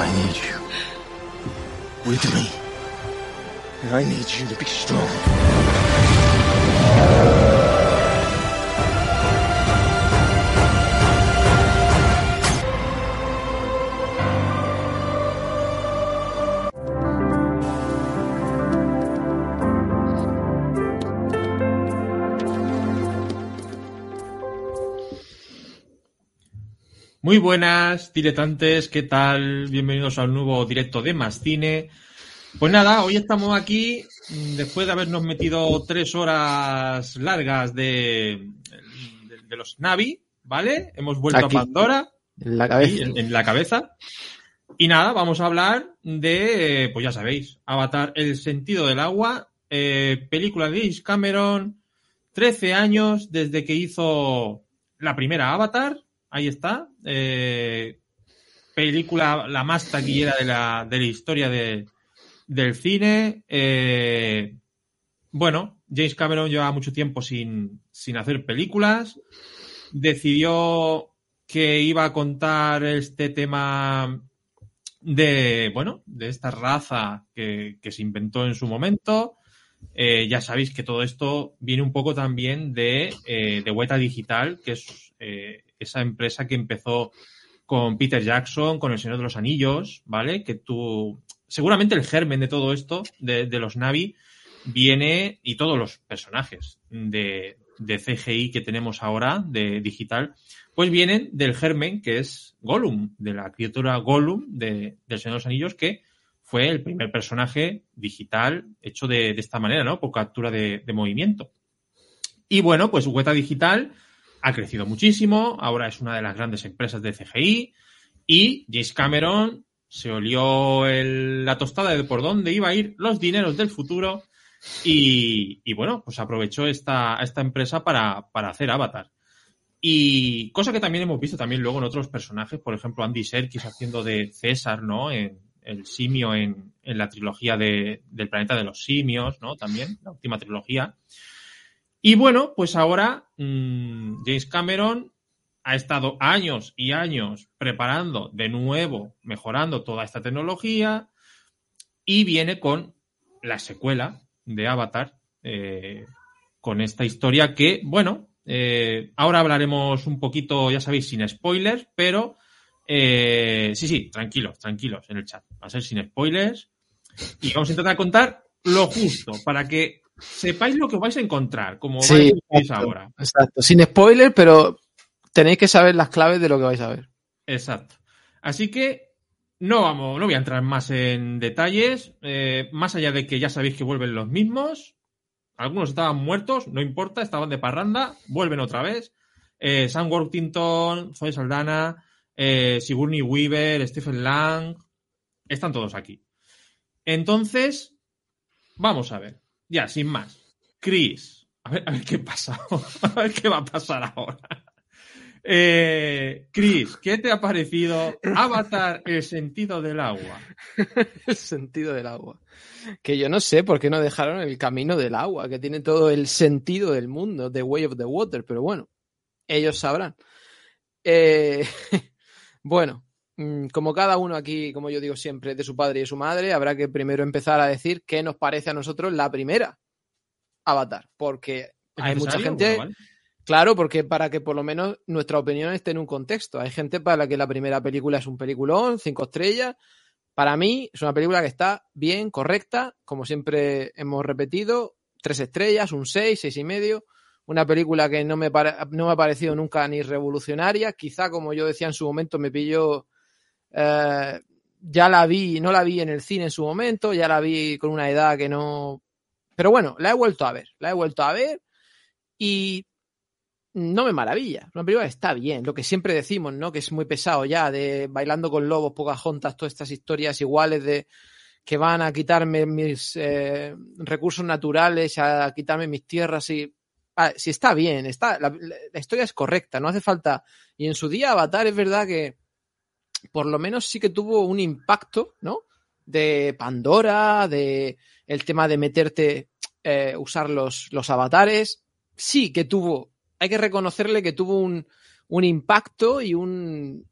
I need you with me. And I need you to be strong. Muy buenas, diletantes, ¿qué tal? Bienvenidos a un nuevo directo de Más Cine. Pues nada, hoy estamos aquí mm, después de habernos metido tres horas largas de, de, de los Navi, ¿vale? Hemos vuelto Aquí. a Pandora. En la cabeza. en, en la cabeza. Y nada, vamos a hablar de, pues ya sabéis, Avatar, El sentido del agua, eh, película de James Cameron, 13 años desde que hizo la primera Avatar, ahí está, eh, película la más taquillera de la, de la historia de, del cine. eh, bueno, James Cameron lleva mucho tiempo sin, sin hacer películas, decidió que iba a contar este tema de, bueno, de esta raza que, que se inventó en su momento. Eh, ya sabéis que todo esto viene un poco también de, eh, de Digital, que es esa empresa que empezó con Peter Jackson, con El Señor de los Anillos, ¿vale? Que tú, seguramente el germen de todo esto, de, los Navi, viene, y todos los personajes de, CGI que tenemos ahora, de digital, pues vienen del germen que es Gollum, de la criatura Gollum de, del Señor de los Anillos, que fue el primer personaje digital hecho de, esta manera, ¿no? Por captura de, movimiento. Y bueno, pues Weta Digital ha crecido muchísimo, ahora es una de las grandes empresas de CGI y James Cameron se olió la tostada de por dónde iba a ir los dineros del futuro y, y bueno, pues aprovechó esta, esta empresa para, para hacer Avatar. Y cosa que también hemos visto también luego en otros personajes, por ejemplo, Andy Serkis haciendo de César, ¿no? En el simio en, en la trilogía de, del planeta de los simios, ¿no? También, la última trilogía. Y bueno, pues ahora mmm, James Cameron ha estado años y años preparando de nuevo, mejorando toda esta tecnología y viene con la secuela de Avatar, eh, con esta historia que, bueno, eh, ahora hablaremos un poquito, ya sabéis, sin spoilers, pero eh, sí, sí, tranquilos, tranquilos en el chat. Va a ser sin spoilers y vamos a intentar contar lo justo para que sepáis lo que vais a encontrar, como Sí, vais exacto, ahora. Exacto. Sin spoiler, pero tenéis que saber las claves de lo que vais a ver. Exacto. Así que no vamos, no voy a entrar más en detalles. Eh, más allá de que ya sabéis que vuelven los mismos. Algunos estaban muertos, no importa, estaban de parranda, vuelven otra vez. Eh, Sam Worthington, Zoe Saldana, eh, Sigourney Weaver, Stephen Lang, están todos aquí. Entonces, vamos a ver, ya, sin más. Chris, a ver, qué pasa, a ver qué va a pasar ahora. Eh, Chris, ¿qué te ha parecido Avatar, el sentido del agua? el sentido del agua. Que yo no sé por qué no dejaron el camino del agua, que tiene todo el sentido del mundo, The Way of the Water, pero bueno, ellos sabrán. Eh, bueno, como cada uno aquí, como yo digo siempre, de su padre y de su madre, habrá que primero empezar a decir qué nos parece a nosotros la primera Avatar, porque hay mucha gente... Bueno, ¿vale? Claro, porque para que por lo menos nuestra opinión esté en un contexto. Hay gente para la que la primera película es un peliculón, cinco estrellas. Para mí es una película que está bien, correcta, como siempre hemos repetido, tres estrellas, un seis, seis y medio. Una película que no me, no me ha parecido nunca ni revolucionaria. Quizá, como yo decía en su momento, me pilló. Eh, ya la vi, no la vi en el cine en su momento, ya la vi con una edad que no. Pero bueno, la he vuelto a ver. La he vuelto a ver y no me maravilla. Una película está bien, lo que siempre decimos, ¿no? Que es muy pesado ya, de bailando con lobos, Pocahontas, todas estas historias iguales de que van a quitarme mis eh, recursos naturales, a quitarme mis tierras y ah, si está bien, está la, la, historia es correcta, no hace falta. Y en su día Avatar es verdad que por lo menos sí que tuvo un impacto, ¿no? De Pandora, de el tema de meterte, eh, usar los, los avatares, sí que tuvo hay que reconocerle que tuvo un, un impacto y un,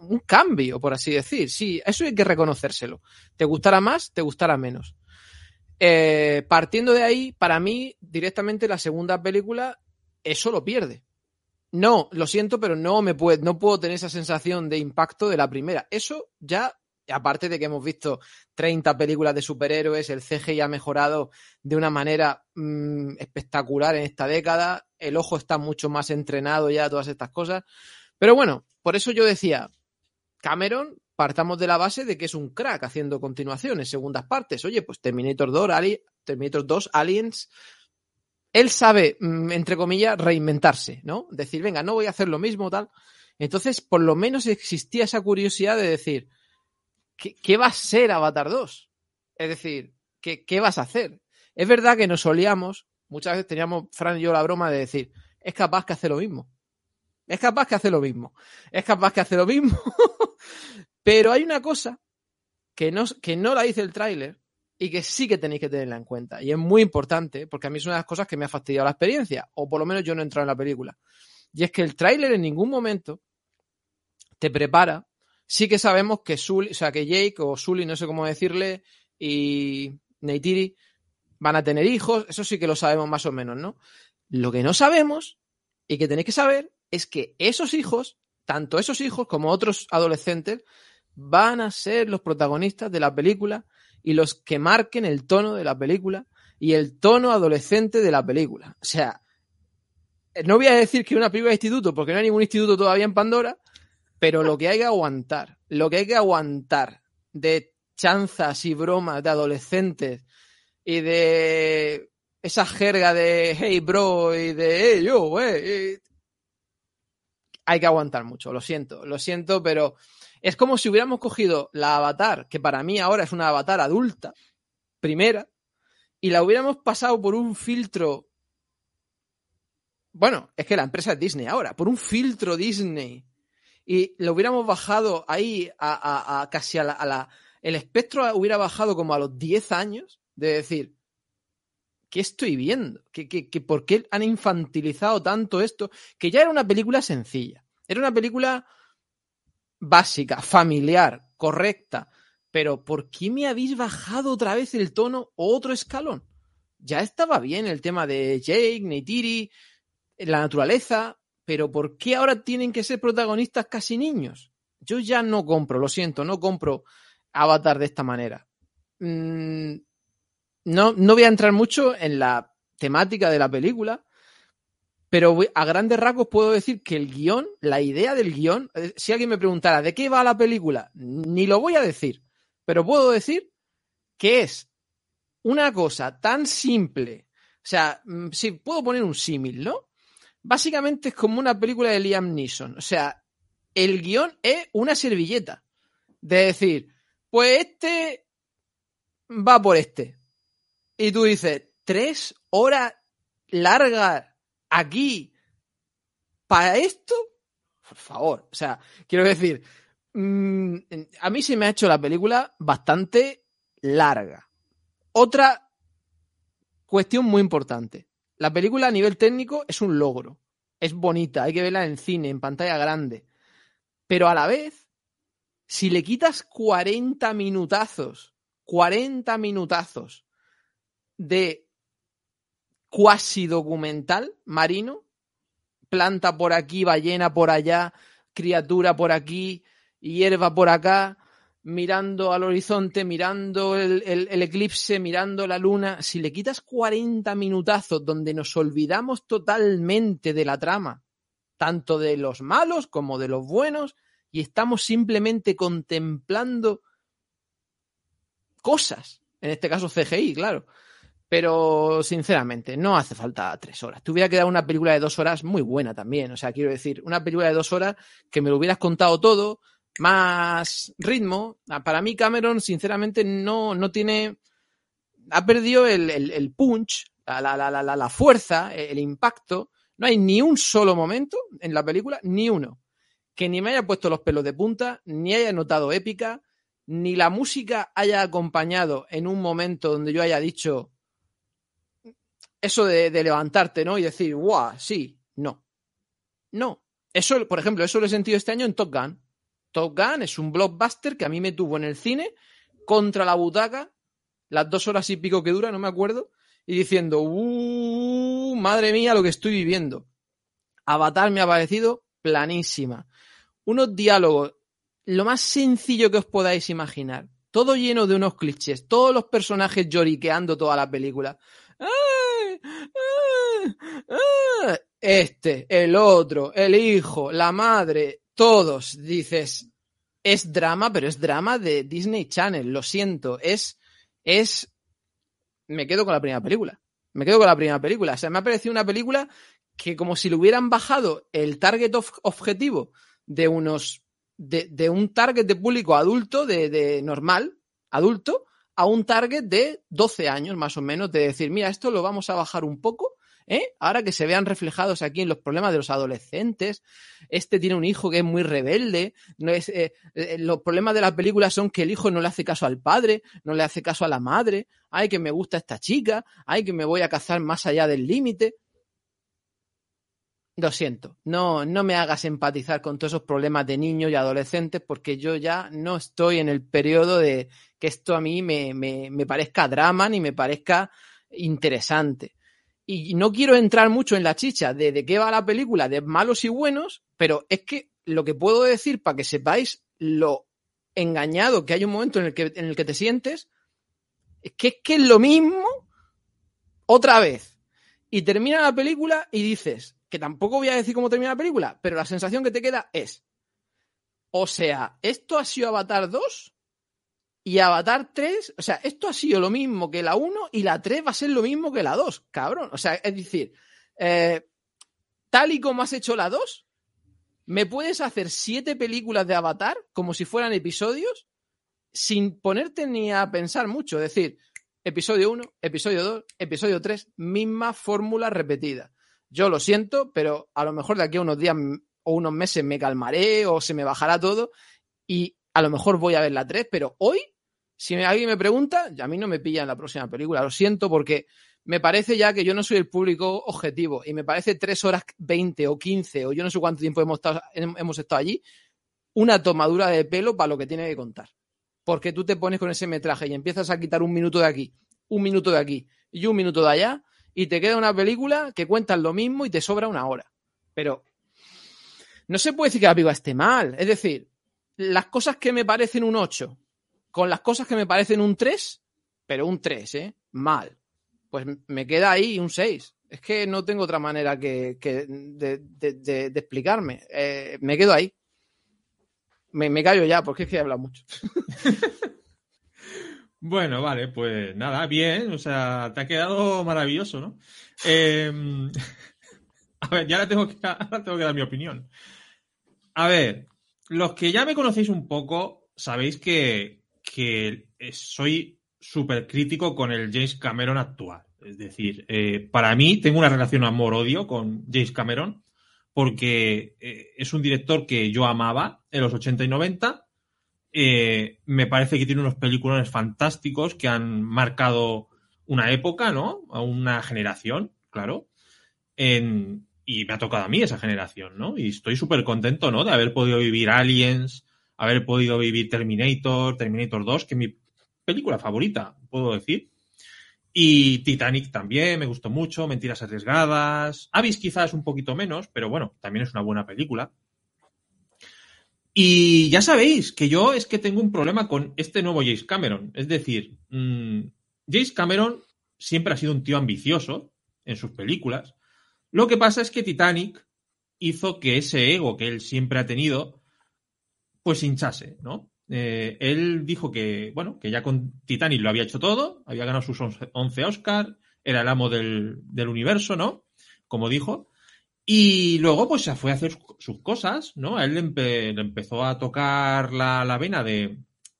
un cambio, por así decir. Sí, eso hay que reconocérselo. Te gustará más, te gustará menos. Eh, partiendo de ahí, para mí, directamente la segunda película, eso lo pierde. No, lo siento, pero no me puedo, no puedo tener esa sensación de impacto de la primera. Eso ya, aparte de que hemos visto 30 películas de superhéroes, el CGI ha mejorado de una manera mmm, espectacular en esta década, el ojo está mucho más entrenado ya, todas estas cosas. Pero bueno, por eso yo decía, Cameron, partamos de la base de que es un crack haciendo continuaciones, segundas partes. Oye, pues Terminator 2, Ali Terminator 2 Aliens, él sabe, mm, entre comillas, reinventarse, ¿no? Decir, venga, no voy a hacer lo mismo, tal. Entonces, por lo menos existía esa curiosidad de decir, ¿qué, qué va a ser Avatar 2? Es decir, ¿qué, ¿qué, vas a hacer? Es verdad que nos solíamos, muchas veces teníamos Fran y yo la broma de decir, es capaz que hace lo mismo. Es capaz que hace lo mismo. Es capaz que hace lo mismo. Pero hay una cosa que no, que no la dice el tráiler y que sí que tenéis que tenerla en cuenta. Y es muy importante, porque a mí es una de las cosas que me ha fastidiado la experiencia, o por lo menos yo no he entrado en la película. Y es que el tráiler en ningún momento te prepara. Sí que sabemos que Sully, o sea, que Jake o Sully, no sé cómo decirle, y Neytiri van a tener hijos. Eso sí que lo sabemos más o menos, ¿no? Lo que no sabemos y que tenéis que saber es que esos hijos, tanto esos hijos como otros adolescentes, van a ser los protagonistas de la película y los que marquen el tono de la película y el tono adolescente de la película. O sea, no voy a decir que una película de instituto, porque no hay ningún instituto todavía en Pandora, pero lo que hay que aguantar, lo que hay que aguantar de chanzas y bromas de adolescentes y de esa jerga de hey bro y de hey yo, wey, hay que aguantar mucho, lo siento, lo siento, pero es como si hubiéramos cogido la avatar, que para mí ahora es una avatar adulta, primera, y la hubiéramos pasado por un filtro. Bueno, es que la empresa es Disney ahora, por un filtro Disney. Y lo hubiéramos bajado ahí a, casi a la, a la, El espectro hubiera bajado como a los 10 años de decir, ¿qué estoy viendo? ¿Qué, qué, qué, ¿Por qué han infantilizado tanto esto? Que ya era una película sencilla. Era una película básica, familiar, correcta. Pero ¿por qué me habéis bajado otra vez el tono otro escalón? Ya estaba bien el tema de Jake, Neytiri, la naturaleza, pero ¿por qué ahora tienen que ser protagonistas casi niños? Yo ya no compro, lo siento, no compro Avatar de esta manera. Mm, no, no voy a entrar mucho en la temática de la película, pero a grandes rasgos puedo decir que el guion, la idea del guion, eh, si alguien me preguntara de qué va la película, ni lo voy a decir, pero puedo decir que es una cosa tan simple. O sea, mm, si puedo poner un símil, ¿no? Básicamente es como una película de Liam Neeson. O sea, el guion es una servilleta. De decir, pues este va por este. Y tú dices, tres horas largas aquí, para esto, por favor, o sea, quiero decir, mmm, a mí se me ha hecho la película bastante larga. Otra cuestión muy importante. La película a nivel técnico es un logro. Es bonita, hay que verla en cine, en pantalla grande. Pero a la vez, si le quitas 40 minutazos, 40 minutazos de cuasi documental marino, planta por aquí, ballena por allá, criatura por aquí, hierba por acá, mirando al horizonte, mirando el, el, eclipse, mirando la luna, si le quitas 40 minutazos donde nos olvidamos totalmente de la trama, tanto de los malos como de los buenos, y estamos simplemente contemplando cosas, en este caso CGI, claro, pero sinceramente, no hace falta tres horas. Te hubiera quedado una película de dos horas muy buena también. O sea, quiero decir, una película de dos horas que me lo hubieras contado todo, más ritmo. Ah, para mí, Cameron, sinceramente, no, no tiene. Ha perdido el, el, el punch, la, la, la, la, fuerza, el impacto. No hay ni un solo momento en la película, ni uno, que ni me haya puesto los pelos de punta, ni haya notado épica, ni la música haya acompañado en un momento donde yo haya dicho eso de, levantarte, ¿no? Y decir, guau, sí, no. No. Eso, por ejemplo, eso lo he sentido este año en Top Gun. Top Gun es un blockbuster que a mí me tuvo en el cine contra la butaca, las dos horas y pico que dura, no me acuerdo, y diciendo, uh, madre mía, lo que estoy viviendo. Avatar me ha parecido planísima. Unos diálogos, lo más sencillo que os podáis imaginar. Todo lleno de unos clichés, todos los personajes lloriqueando toda la película. Este, el otro, el hijo, la madre, todos, dices, es drama, pero es drama de Disney Channel, lo siento, es, es, me quedo con la primera película, me quedo con la primera película, o sea, me ha parecido una película que como si le hubieran bajado el target objetivo de unos, de, de un target de público adulto, de, de normal, adulto, a un target de 12 años más o menos, de decir, mira, esto lo vamos a bajar un poco, ¿eh? Ahora que se vean reflejados aquí en los problemas de los adolescentes, este tiene un hijo que es muy rebelde, no es, eh, eh, los problemas de la película son que el hijo no le hace caso al padre, no le hace caso a la madre, ay que me gusta esta chica, ay que me voy a cazar más allá del límite. Lo siento, no, no me hagas empatizar con todos esos problemas de niños y adolescentes porque yo ya no estoy en el periodo de que esto a mí me, me, me parezca drama ni me parezca interesante. Y no quiero entrar mucho en la chicha de, de qué va la película, de malos y buenos, pero es que lo que puedo decir para que sepáis lo engañado que hay un momento en el que, en el que te sientes, es que es que es lo mismo otra vez. Y termina la película y dices, que tampoco voy a decir cómo termina la película, pero la sensación que te queda es, o sea, esto ha sido Avatar 2 y Avatar 3, o sea, esto ha sido lo mismo que la 1 y la 3 va a ser lo mismo que la 2, cabrón. O sea, es decir, eh, tal y como has hecho la 2, ¿me puedes hacer siete películas de Avatar como si fueran episodios sin ponerte ni a pensar mucho? Es decir, episodio 1, episodio 2, episodio 3, misma fórmula repetida. Yo lo siento, pero a lo mejor de aquí a unos días o unos meses me calmaré o se me bajará todo y a lo mejor voy a ver la 3, pero hoy, si alguien me pregunta, a mí no me pilla en la próxima película, lo siento porque me parece ya que yo no soy el público objetivo y me parece 3 horas 20 o 15 o yo no sé cuánto tiempo hemos estado, hemos estado allí, una tomadura de pelo para lo que tiene que contar. Porque tú te pones con ese metraje y empiezas a quitar un minuto de aquí, un minuto de aquí y un minuto de allá y te queda una película que cuentas lo mismo y te sobra una hora. Pero no se puede decir que la película esté mal. Es decir, las cosas que me parecen un 8 con las cosas que me parecen un 3, pero un 3, ¿eh? Mal. Pues me queda ahí un 6. Es que no tengo otra manera que, que de explicarme. Eh, me quedo ahí. Me, me callo ya, porque es que he hablado mucho. Bueno, vale, pues nada, bien, o sea, te ha quedado maravilloso, ¿no? Eh, a ver, ya ahora tengo, que, dar mi opinión. A ver, los que ya me conocéis un poco, sabéis que, que soy súper crítico con el James Cameron actual. Es decir, eh, para mí tengo una relación amor-odio con James Cameron porque eh, es un director que yo amaba en los 80 y 90 eh, me parece que tiene unos peliculones fantásticos que han marcado una época, ¿no? A una generación, claro. Y me ha tocado a mí esa generación, ¿no? Y estoy súper contento, ¿no? De haber podido vivir Aliens, haber podido vivir Terminator, Terminator 2, que es mi película favorita, puedo decir. Y Titanic también, me gustó mucho, Mentiras Arriesgadas. Avis quizás un poquito menos, pero bueno, también es una buena película. Y ya sabéis que yo es que tengo un problema con este nuevo James Cameron. Es decir, mmm, James Cameron siempre ha sido un tío ambicioso en sus películas. Lo que pasa es que Titanic hizo que ese ego que él siempre ha tenido, pues hinchase, ¿no? Eh, él dijo que, bueno, que ya con Titanic lo había hecho todo, había ganado sus 11 Oscar, era el amo del universo, ¿no? Como dijo. Y luego, pues se fue a hacer sus cosas, ¿no? A él le, empe le empezó a tocar la, la vena de,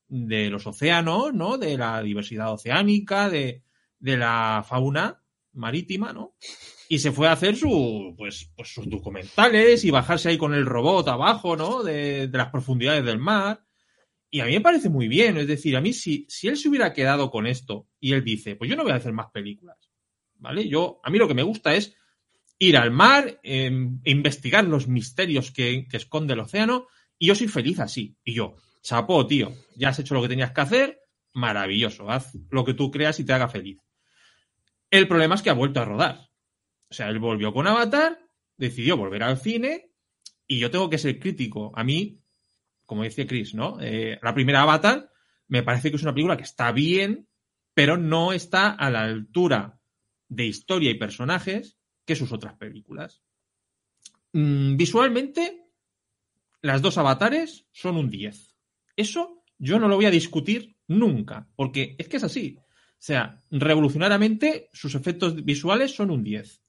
de, los océanos, ¿no? De la diversidad oceánica, de, de, la fauna marítima, ¿no? Y se fue a hacer su, pues, pues sus documentales y bajarse ahí con el robot abajo, ¿no? De, de las profundidades del mar. Y a mí me parece muy bien, es decir, a mí si, si él se hubiera quedado con esto y él dice, pues yo no voy a hacer más películas, ¿vale? Yo, a mí lo que me gusta es ir al mar, eh, investigar los misterios que, esconde el océano Y yo soy feliz así. Y yo, chapó, tío, ya has hecho lo que tenías que hacer, maravilloso, haz lo que tú creas y te haga feliz. El problema es que ha vuelto a rodar. O sea, él volvió con Avatar, decidió volver al cine y yo tengo que ser crítico. A mí, como dice Chris, ¿no? Eh, la primera Avatar me parece que es una película que está bien, pero no está a la altura de historia y personajes que sus otras películas. Mm, visualmente, las dos avatares son un 10. Eso yo no lo voy a discutir nunca, porque es que es así. O sea, revolucionariamente sus efectos visuales son un 10.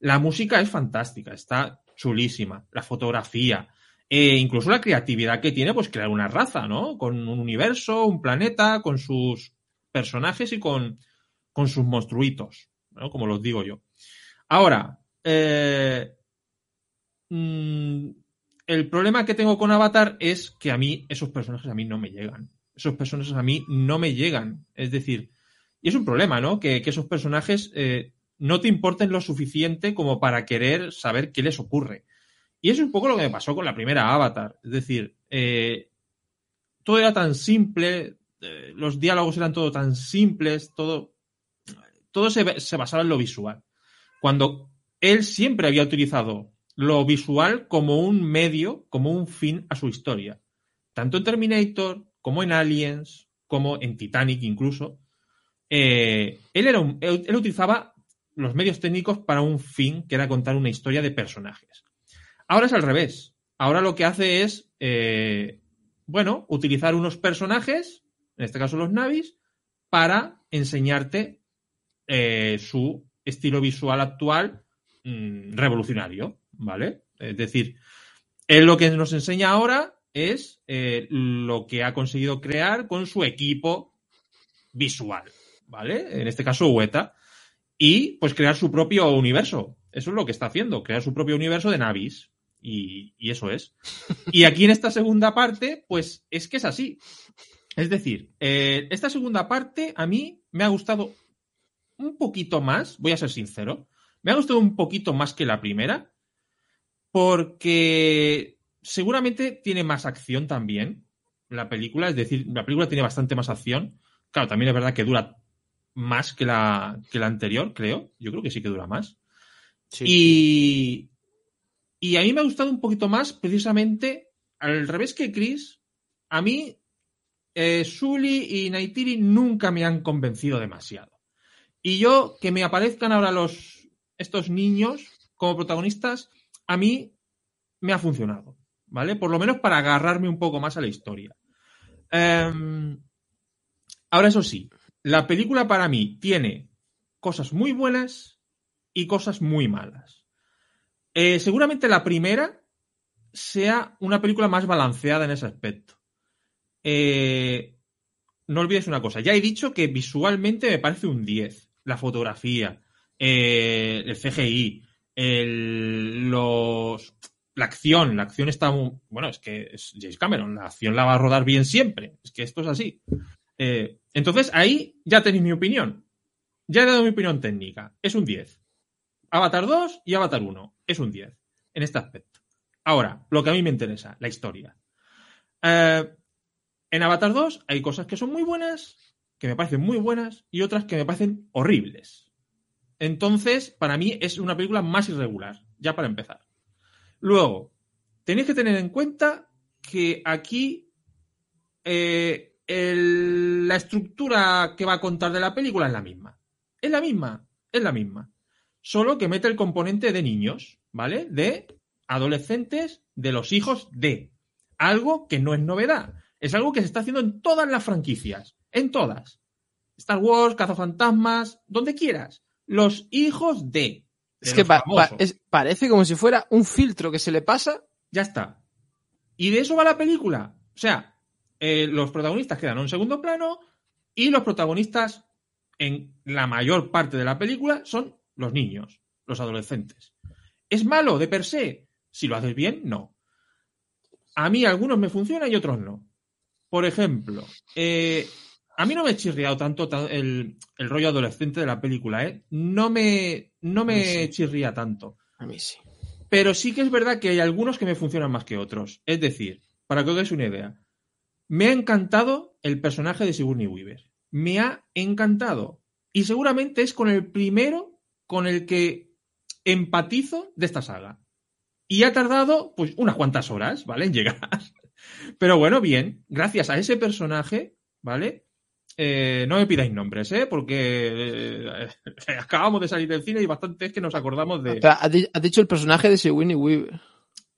La música es fantástica, está chulísima. La fotografía, e incluso la creatividad que tiene, pues crear una raza, ¿no? Con un universo, un planeta, con sus personajes y con, con sus monstruitos, ¿no? Como los digo yo. Ahora, eh, mm, el problema que tengo con Avatar es que a mí esos personajes a mí no me llegan. Esos personajes a mí no me llegan. Es decir, y es un problema, ¿no? Que, esos personajes eh, no te importen lo suficiente como para querer saber qué les ocurre. Y eso es un poco lo que me pasó con la primera Avatar. Es decir, eh, todo era tan simple, los diálogos eran todo tan simples, todo, todo se basaba en lo visual. Cuando él siempre había utilizado lo visual como un medio, como un fin a su historia. Tanto en Terminator, como en Aliens, como en Titanic incluso. Eh, él, era él, utilizaba los medios técnicos para un fin, que era contar una historia de personajes. Ahora es al revés. Ahora lo que hace es, eh, bueno, utilizar unos personajes, en este caso los Navis, para enseñarte eh, su estilo visual actual mm, revolucionario, ¿vale? Es decir, él lo que nos enseña ahora es lo que ha conseguido crear con su equipo visual, ¿vale? En este caso, Weta. Y pues crear su propio universo. Eso es lo que está haciendo, crear su propio universo de Navis. Y, eso es. Y aquí en esta segunda parte, pues es que es así. Es decir, eh, esta segunda parte a mí me ha gustado un poquito más, voy a ser sincero, me ha gustado un poquito más que la primera, porque seguramente tiene más acción también la película, es decir, la película tiene bastante más acción. Claro, también es verdad que dura más que la, que la anterior, creo. Yo creo que sí que dura más. Y, y a mí me ha gustado un poquito más, precisamente, al revés que Chris, a mí eh, Sully y Naitiri nunca me han convencido demasiado. Y yo, que me aparezcan ahora los, estos niños como protagonistas, a mí me ha funcionado, ¿vale? Por lo menos para agarrarme un poco más a la historia. Em, ahora, eso sí, la película para mí tiene cosas muy buenas y cosas muy malas. Eh, seguramente la primera sea una película más balanceada en ese aspecto. Eh, no olvides una cosa, ya he dicho que visualmente me parece un 10. La fotografía, eh, el CGI, los, la acción, la acción está muy, bueno, es que es James Cameron, la acción la va a rodar bien siempre, es que esto es así. entonces ahí ya tenéis mi opinión. Ya he dado mi opinión técnica, es un 10. Avatar 2 y Avatar 1. Es un 10 en este aspecto. Ahora, lo que a mí me interesa, la historia. Eh, en Avatar 2 hay cosas que son muy buenas, que me parecen muy buenas, y otras que me parecen horribles. Entonces, para mí es una película más irregular, ya para empezar. Luego, tenéis que tener en cuenta que aquí eh, la estructura que va a contar de la película es la misma. Es la misma, es la misma solo que mete el componente de niños, ¿vale? De adolescentes, de los hijos de. Algo que no es novedad. Es algo que se está haciendo en todas las franquicias. En todas. Star Wars, Cazafantasmas, donde quieras. Los hijos de. es que parece como si fuera un filtro que se le pasa. Ya está. Y de eso va la película. O sea, eh, los protagonistas quedan en un segundo plano y los protagonistas en la mayor parte de la película son los niños, los adolescentes. ¿Es malo de per se? Si lo haces bien, no. A mí algunos me funcionan y otros no. Por ejemplo, eh, a mí no me he chirriado tanto el, rollo adolescente de la película, ¿eh? No me, no me chirría tanto. A mí sí. Pero sí que es verdad que hay algunos que me funcionan más que otros. Es decir, para que os deis una idea. Me ha encantado el personaje de Sigourney Weaver. Me ha encantado. Y seguramente es con el primero con el que empatizo de esta saga. Y ha tardado, pues, unas cuantas horas, ¿vale? En llegar. Pero bueno, bien. Gracias a ese personaje, ¿vale? Eh, no me pidáis nombres, ¿eh? Porque eh, acabamos de salir del cine y bastante es que nos acordamos de... Has dicho el personaje de Sigourney Weaver.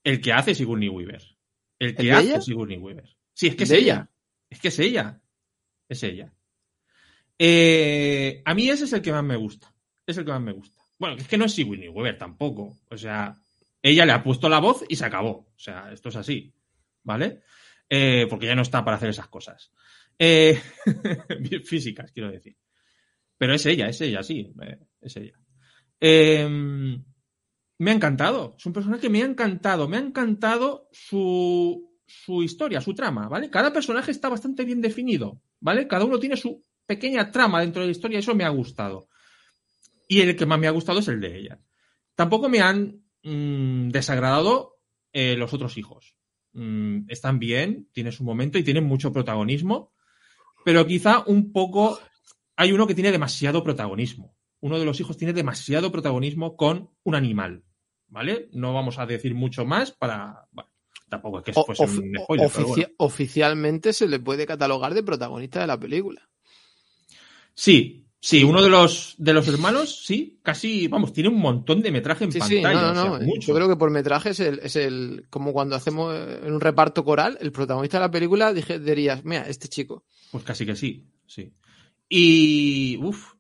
El que hace Sigourney Weaver. El que ¿El de hace ella? Sigourney Weaver. Sí, es que es ¿De ella. ella? Es que es ella. Es ella. Eh, a mí ese es el que más me gusta. Es el que más me gusta. Bueno, es que no es Sigourney Weaver tampoco. O sea, ella le ha puesto la voz y se acabó. O sea, esto es así. ¿Vale? Eh, porque ya no está para hacer esas cosas. Eh, físicas, quiero decir. Pero es ella, es ella, sí. eh, es ella. Eh, me ha encantado. Es un personaje que me ha encantado. Me ha encantado su, su historia, su trama, ¿vale? Cada personaje está bastante bien definido, ¿vale? Cada uno tiene su pequeña trama dentro de la historia eso me ha gustado. Y el que más me ha gustado es el de ella. Tampoco me han mm, desagradado eh, los otros hijos. Mm, están bien, tienen su momento y tienen mucho protagonismo, pero quizá un poco hay uno que tiene demasiado protagonismo. Uno de los hijos tiene demasiado protagonismo con un animal, ¿vale? No vamos a decir mucho más para... Bueno, tampoco es que O- fuese un spoiler, pero ofici- bueno. Oficialmente se le puede catalogar de protagonista de la película. Sí, sí, uno de los, de los hermanos, sí, casi, vamos, tiene un montón de metraje en Sí, sí, pantalla. no, no, o no. sea, mucho. Yo creo que por metraje es el, es el. Como cuando hacemos eh, en un reparto coral, el protagonista de la película dije, dirías, mira, este chico. Pues casi que sí, sí. Y, uff,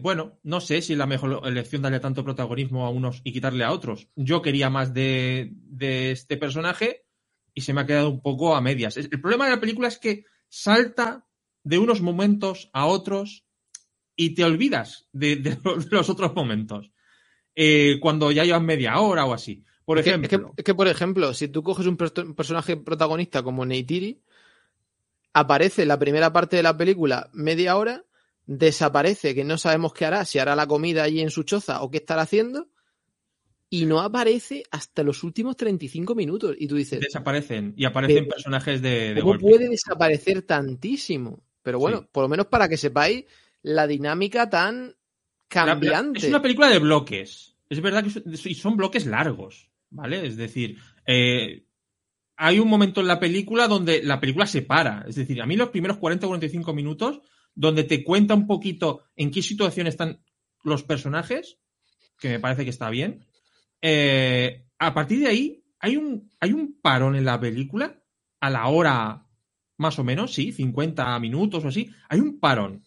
bueno, no sé si es la mejor elección darle tanto protagonismo a unos y quitarle a otros. Yo quería más de, de este personaje y se me ha quedado un poco a medias. El problema de la película es que salta de unos momentos a otros y te olvidas de, de los, de los otros momentos. Eh, cuando ya llevan media hora o así. Por Es que, ejemplo, es, que, es que, por ejemplo, si tú coges un, perso- un personaje protagonista como Neytiri, aparece en la primera parte de la película media hora, desaparece, que no sabemos qué hará, si hará la comida allí en su choza o qué estará haciendo, y no aparece hasta los últimos 35 minutos. Y tú dices, desaparecen y aparecen personajes de, de ¿cómo golpe. puede desaparecer tantísimo? Pero bueno, Sí. por lo menos para que sepáis la dinámica tan cambiante. es una película de bloques. Es verdad que y son bloques largos, ¿vale? Es decir, eh, hay un momento en la película donde la película se para. Es decir, a mí los primeros 40 o 45 minutos, donde te cuenta un poquito en qué situación están los personajes, que me parece que está bien. eh, a partir de ahí, hay un, hay un parón en la película, a la hora más o menos, sí, 50 minutos o así. Hay un parón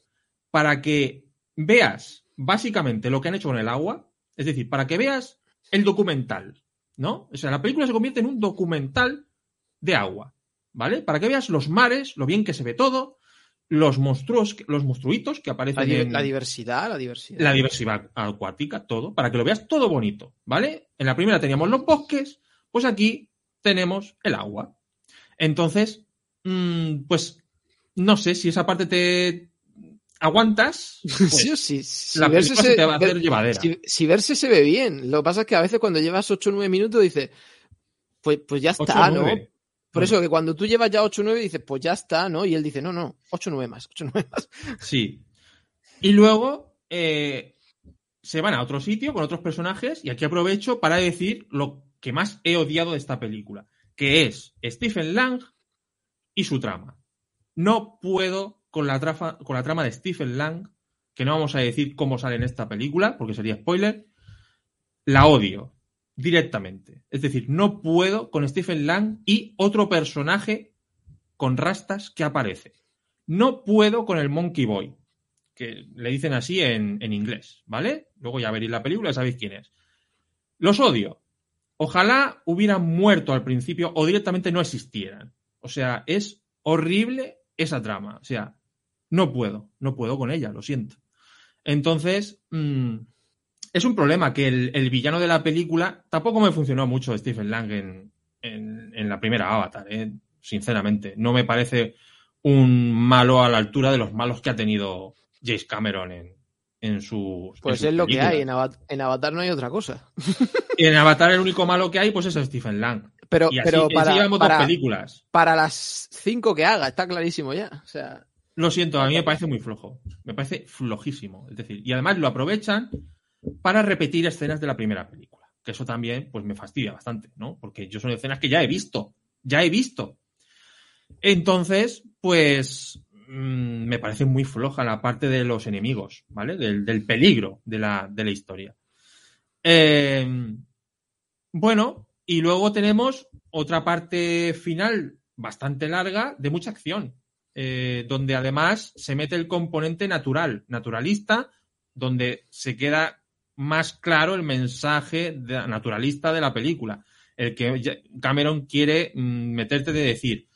para que veas básicamente lo que han hecho con el agua, es decir, para que veas el documental, ¿no? O sea, la película se convierte en un documental de agua, ¿vale? Para que veas los mares, lo bien que se ve todo, los monstruos, los monstruitos que La, aparecen di- en la diversidad, la diversidad. la diversidad acuática, todo, para que lo veas todo bonito, ¿vale? En la primera teníamos los bosques, pues aquí tenemos el agua. Entonces, mm, pues no sé si esa parte te aguantas. pues, sí sí. Si la película se te va a hacer ver- llevadera. si- si verse se ve bien. Lo que pasa es que a veces cuando llevas 8 o 9 minutos dices, pues, pues ya está, ¿no? nueve. Por eso que cuando tú llevas ya 8 o 9 dices, pues ya está, ¿no? Y él dice, no, no, 8 o 9 más, 8 o 9 más. Sí. Y luego eh, se van a otro sitio con otros personajes y aquí aprovecho para decir lo que más he odiado de esta película, que es Stephen Lang y su trama. No puedo con la, trama de Stephen Lang, que no vamos a decir cómo sale en esta película, porque sería spoiler, la odio directamente. Es decir, no puedo con Stephen Lang y otro personaje con rastas que aparece. No puedo con el Monkey Boy, que le dicen así en, en inglés, ¿vale? Luego ya veréis la película, sabéis quién es. Los odio. Ojalá hubieran muerto al principio o directamente no existieran. O sea, es horrible esa trama. O sea, no puedo, no puedo con ella, lo siento. Entonces, mm, es un problema que el, el villano de la película tampoco me funcionó mucho Stephen Lang en, en- en la primera Avatar, ¿eh? sinceramente. No me parece un malo a la altura de los malos que ha tenido James Cameron en, en sus. Pues en es lo que hay. En Avatar, en Avatar no hay otra cosa. Y en Avatar el único malo que hay, pues es Stephen Lang. pero, Y así, pero para, llevamos para, dos películas. para las cinco que haga, está clarísimo ya. O sea, Lo siento, a mí me parece muy flojo. Me parece flojísimo. Es decir, y además lo aprovechan para repetir escenas de la primera película. Que eso también, pues me fastidia bastante, ¿no? Porque yo son escenas que ya he visto. Ya he visto. Entonces, pues mm, me parece muy floja la parte de los enemigos, ¿vale? Del, peligro de la, de la historia. Eh, bueno, y luego tenemos otra parte final bastante larga de mucha acción, eh, donde además se mete el componente natural, naturalista, donde se queda más claro el mensaje naturalista de la película. El que Cameron quiere mm, meterte de decir,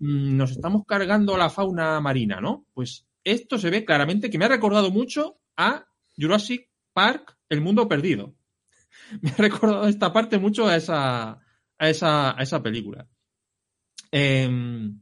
mm, nos estamos cargando la fauna marina, ¿no? Pues esto se ve claramente que me ha recordado mucho a Jurassic Park, El Mundo Perdido. Me ha recordado esta parte mucho a esa, a esa, a esa película. Em,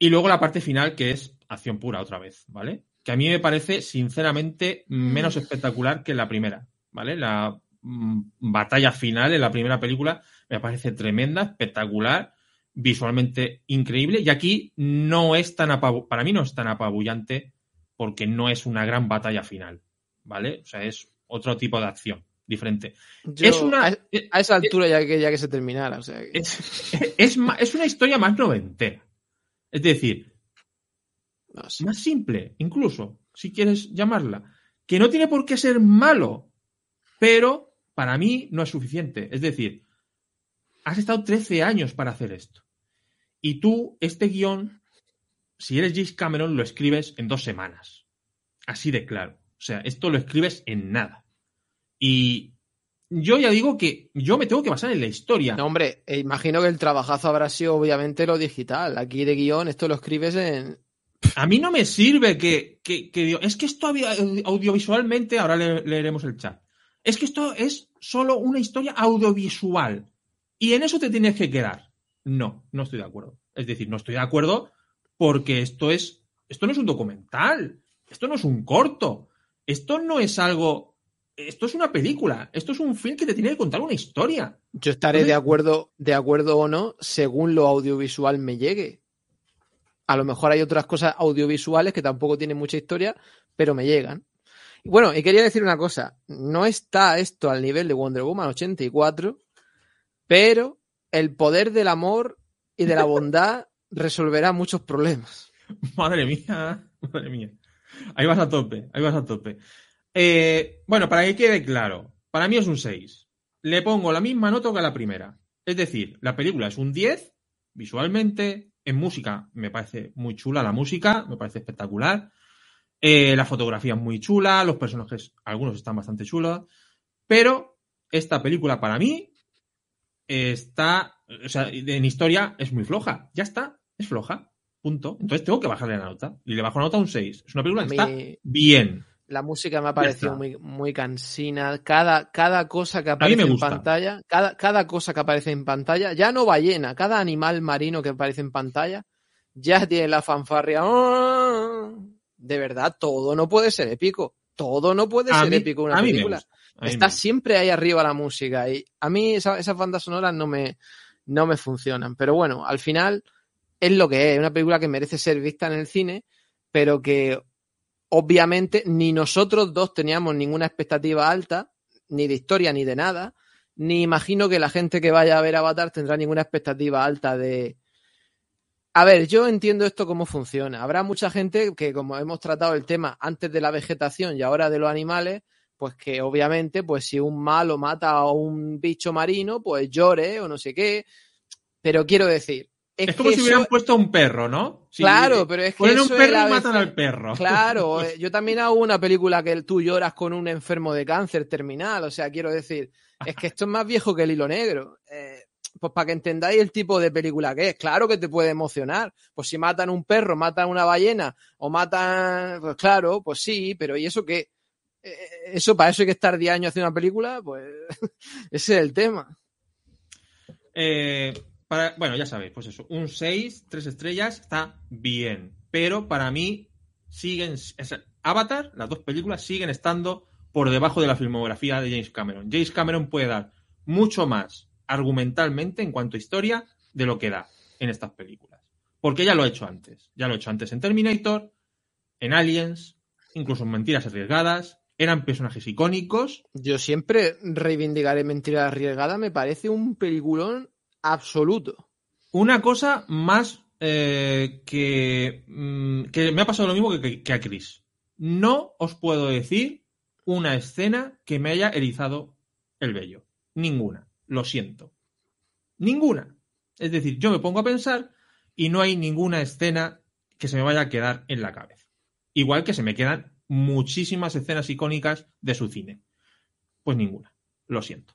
y luego la parte final, que es acción pura otra vez, ¿vale? Que a mí me parece, sinceramente, menos espectacular que la primera, ¿vale? La mm, batalla final en la primera película me parece tremenda, espectacular, visualmente increíble. Y aquí no es tan apabu- para mí no es tan apabullante porque no es una gran batalla final, ¿vale? O sea, es otro tipo de acción diferente. yo- es una a, a esa altura ya que ya que se terminara. O sea, que- es, es, es una historia más noventera. Es decir, no sé. más simple, incluso, si quieres llamarla, que no tiene por qué ser malo, pero para mí no es suficiente. Es decir, has estado 13 años para hacer esto. Y tú, este guion, si eres James Cameron, lo escribes en dos semanas. Así de claro. O sea, esto lo escribes en nada. Y yo ya digo que yo me tengo que basar en la historia. No, hombre, eh, imagino que el trabajazo habrá sido obviamente lo digital. Aquí de guion, esto lo escribes en. A mí no me sirve que, que, es que esto había- audiovisualmente, ahora le- leeremos el chat, es que esto es solo una historia audiovisual y en eso te tienes que quedar. No, no estoy de acuerdo. Es decir, no estoy de acuerdo porque esto es, esto no es un documental, esto no es un corto, esto no es algo, esto es una película, esto es un film que te tiene que contar una historia. Yo estaré Entonces- de acuerdo, de acuerdo o no, según lo audiovisual me llegue. A lo mejor hay otras cosas audiovisuales que tampoco tienen mucha historia, pero me llegan. Bueno, y quería decir una cosa, no está esto al nivel de Wonder Woman 84, pero el poder del amor y de la bondad resolverá muchos problemas. Madre mía, madre mía. Ahí vas a tope, ahí vas a tope. Eh, bueno, para que quede claro, para mí es un 6. Le pongo la misma nota que la primera. Es decir, la película es un 10 visualmente, en música me parece muy chula la música, me parece espectacular. Eh, la fotografía es muy chula, los personajes, algunos están bastante chulos, pero esta película para mí está, o sea, en historia es muy floja, ya está, es floja, punto. Entonces tengo que bajarle la nota y le bajo la nota un 6. Es una película que está bien. La música me ha parecido muy, muy cansina. Cada, cada cosa que aparece en pantalla, cada, cada cosa que aparece en pantalla, ya no ballena, cada animal marino que aparece en pantalla, ya tiene la fanfarria. ¡Ah! De verdad, todo no puede ser épico. Todo no puede A ser mí- épico en una película. Está siempre ahí arriba la música. Y a mí esa- esas bandas sonoras no me, no me funcionan. Pero bueno, al final es lo que es. Una película que merece ser vista en el cine, pero que obviamente ni nosotros dos teníamos ninguna expectativa alta, ni de historia ni de nada. Ni imagino que la gente que vaya a ver Avatar tendrá ninguna expectativa alta de. A ver, yo entiendo esto cómo funciona. Habrá mucha gente que, como hemos tratado el tema antes de la vegetación y ahora de los animales, pues que obviamente, pues si un malo mata a un bicho marino, pues llore o no sé qué. Pero quiero decir, es, Es como si hubieran eso- puesto a un perro, ¿no? Si Claro, pero es que ponen un eso es perro y matan vez- al perro. Claro, eh, yo también hago una película que tú lloras con un enfermo de cáncer terminal, o sea, quiero decir, es que esto es más viejo que el hilo negro. Eh, pues para que entendáis el tipo de película que es, claro que te puede emocionar. Pues si matan un perro, matan una ballena o matan, pues claro, pues sí, pero ¿y eso qué? Eh, Eso, para eso hay que estar 10 años haciendo una película, pues ese es el tema. Eh, para- bueno, ya sabéis, pues eso, un 6, 3 estrellas, está bien. Pero para mí siguen, Avatar, las dos películas siguen estando por debajo de la filmografía de James Cameron. James Cameron puede dar mucho más argumentalmente, en cuanto a historia, de lo que da en estas películas. Porque ya lo ha hecho antes. Ya lo ha hecho antes en Terminator, en Aliens, incluso en Mentiras Arriesgadas. Eran personajes icónicos. Yo siempre reivindicaré Mentiras Arriesgadas. Me parece un peliculón absoluto. Una cosa más eh, que, mm, que, me ha pasado lo mismo que, a Chris. No os puedo decir una escena que me haya erizado el vello. Ninguna. Lo siento. Ninguna. Es decir, yo me pongo a pensar y no hay ninguna escena que se me vaya a quedar en la cabeza. Igual que se me quedan muchísimas escenas icónicas de su cine. Pues ninguna. Lo siento.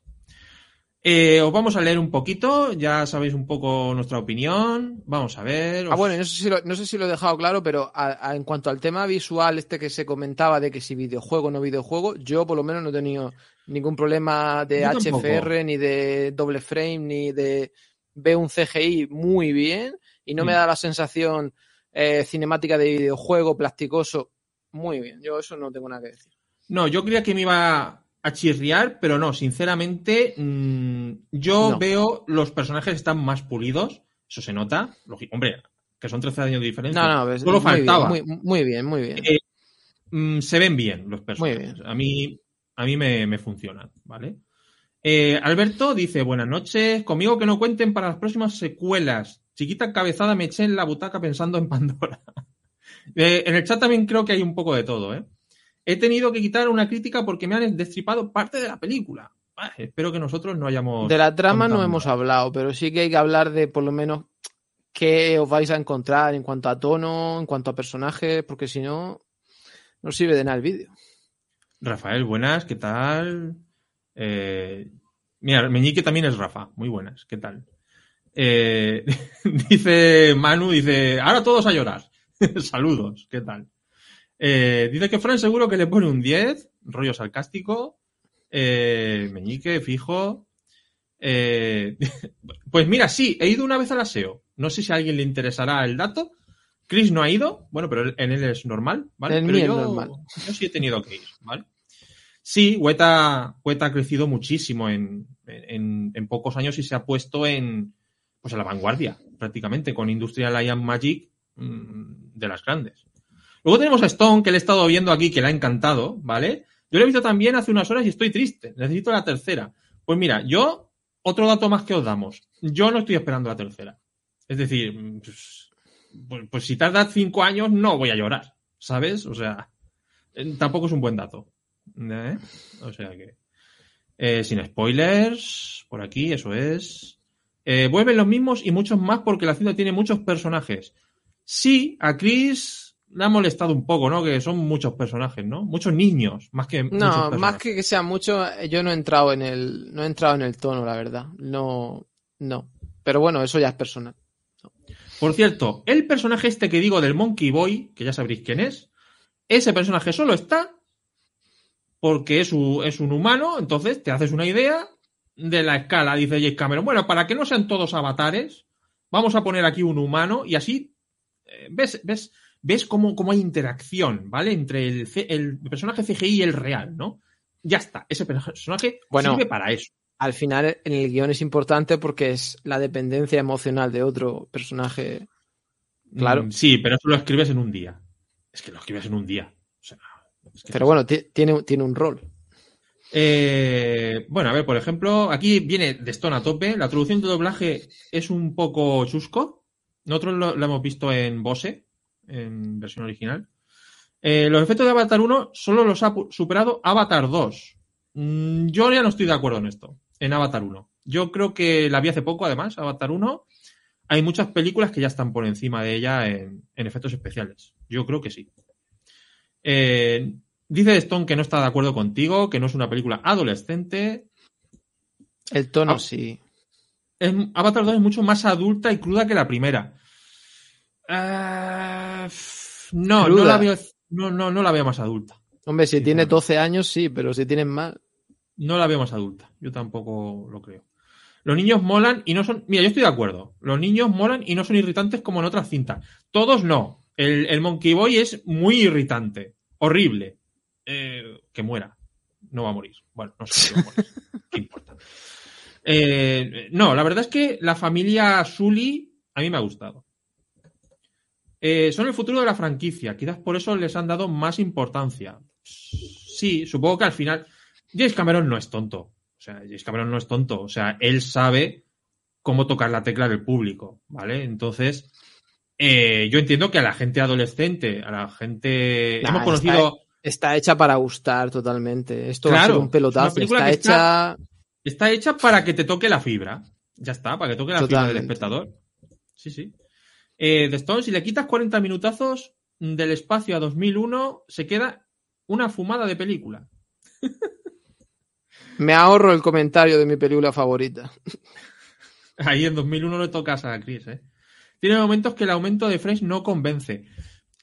Eh, os vamos a leer un poquito, ya sabéis un poco nuestra opinión. Vamos a ver. Os... Ah, bueno, no sé, si lo, no sé si lo he dejado claro, pero a, a, en cuanto al tema visual, este que se comentaba de que si videojuego o no videojuego, yo por lo menos no he tenido ningún problema de Yo HFR, tampoco. ni de doble frame, ni de veo un CGI muy bien y no me Mm. da la sensación eh, cinemática de videojuego plasticoso muy bien. Yo eso no tengo nada que decir. No, yo creía que me iba a chirriar, pero no, sinceramente, mmm, yo No. veo los personajes están más pulidos, eso se nota. Hombre, que son 13 años de diferencia. No, no, Solo muy bien, faltaba. muy, muy bien, muy bien. Eh, Mm, se ven bien los personajes. bien. A mí, a mí me, me funcionan, ¿vale? Eh, Alberto dice, buenas noches, conmigo que no cuenten para las próximas secuelas. Chiquita cabezada me eché en la butaca pensando en Pandora. Eh, en el chat también creo que hay un poco de todo, ¿eh? He tenido que quitar una crítica porque me han destripado parte de la película. Ah, espero que nosotros no hayamos... De la trama no hemos hablado, pero sí que hay que hablar de por lo menos qué os vais a encontrar en cuanto a tono, en cuanto a personajes, porque si no, no sirve de nada el vídeo. Rafael, buenas, ¿qué tal? Eh, mira, Meñique también es Rafa, muy buenas, ¿qué tal? Eh, dice Manu, dice, ahora todos a llorar. Saludos, ¿qué tal? Eh, dice que Fran seguro que le pone un 10, rollo sarcástico. Eh, Meñique, fijo. Eh, pues mira, sí, he ido una vez al aseo. No sé si a alguien le interesará el dato. Chris no ha ido, bueno, pero en él es normal, ¿vale? En pero mí es yo, normal. yo sí he tenido que ir, ¿vale? Sí, Weta, Weta ha crecido muchísimo en, en, en pocos años y se ha puesto en, pues a la vanguardia, prácticamente, con Industrial and Magic mmm, de las grandes. Luego tenemos a Stone, que le he estado viendo aquí, que le ha encantado, ¿vale? Yo lo he visto también hace unas horas y estoy triste. Necesito la tercera. Pues mira, yo, otro dato más que os damos. Yo no estoy esperando la tercera. Es decir, pues, pues, pues si tarda cinco años, no voy a llorar, ¿sabes? O sea, eh, tampoco es un buen dato. ¿eh? O sea que. Eh, sin spoilers, por aquí, eso es. Vuelven los mismos y muchos más porque la cinta tiene muchos personajes. Sí, a Chris le ha molestado un poco, ¿no? Que son muchos personajes, ¿no? Muchos niños, más que muchos No, más que que sea mucho, yo no he entrado en el, no he entrado en el tono, la verdad. No, no. Pero bueno, eso ya es personal. Por cierto, el personaje este que digo del Monkey Boy, que ya sabréis quién es, ese personaje solo está porque es un, es un humano, entonces te haces una idea de la escala, dice James Cameron. Bueno, para que no sean todos avatares, vamos a poner aquí un humano y así eh, ves, ves, ves cómo, cómo hay interacción, ¿vale? Entre el, personaje CGI y el real, ¿no? Ya está, ese personaje Bueno. sirve para eso. Al final, en el guion es importante porque es la dependencia emocional de otro personaje. Claro. Mm, sí, pero eso lo escribes en un día. Es que lo escribes en un día. O sea, es que Pero bueno, ti- tiene, tiene un rol. Eh, bueno, a ver, por ejemplo, aquí viene de Stone a tope. La traducción de doblaje es un poco chusco. Nosotros lo, lo hemos visto en Bose, en versión original. Eh, los efectos de Avatar 1 solo los ha superado Avatar 2. Mm, yo ya no estoy de acuerdo en esto, en Avatar 1. Yo creo que la vi hace poco, además, Avatar 1. Hay muchas películas que ya están por encima de ella en, en efectos especiales. Yo creo que sí. Eh, dice Stone que no está de acuerdo contigo, que no es una película adolescente. El tono Ah. sí. Es- Avatar 2 es mucho más adulta y cruda que la primera. Ah, no, no la, veo, no, no, no la veo más adulta. Hombre, si tiene Sinceramente. 12 años, sí, pero si tienes más. No la veo más adulta. Yo tampoco lo creo. Los niños molan y no son. Mira, yo estoy de acuerdo. Los niños molan y no son irritantes como en otras cintas. Todos no. El, el Monkey Boy es muy irritante. Horrible. Eh, que muera. No va a morir. Bueno, no sé si va a morir. ¿Qué importa? Eh, no, la verdad es que la familia Sully a mí me ha gustado. Eh, son el futuro de la franquicia, quizás por eso les han dado más importancia. Sí, supongo que al final. James Cameron no es tonto. O sea, James Cameron no es tonto. O sea, él sabe cómo tocar la tecla del público, ¿vale? Entonces, eh, yo entiendo que a la gente adolescente, a la gente. Nah, hemos conocido. Está, está hecha para gustar totalmente. Esto va a Claro, ser un pelotazo. es Está hecha. Está hecha para que te toque la fibra. Ya está, para que toque la fibra del espectador. Sí, sí. Eh, de Stone, si le quitas 40 minutazos del espacio a 2001, se queda una fumada de película. Me ahorro el comentario de mi película favorita. Ahí en 2001 le tocas a Chris, ¿eh? Tiene momentos que el aumento de Fresh no convence.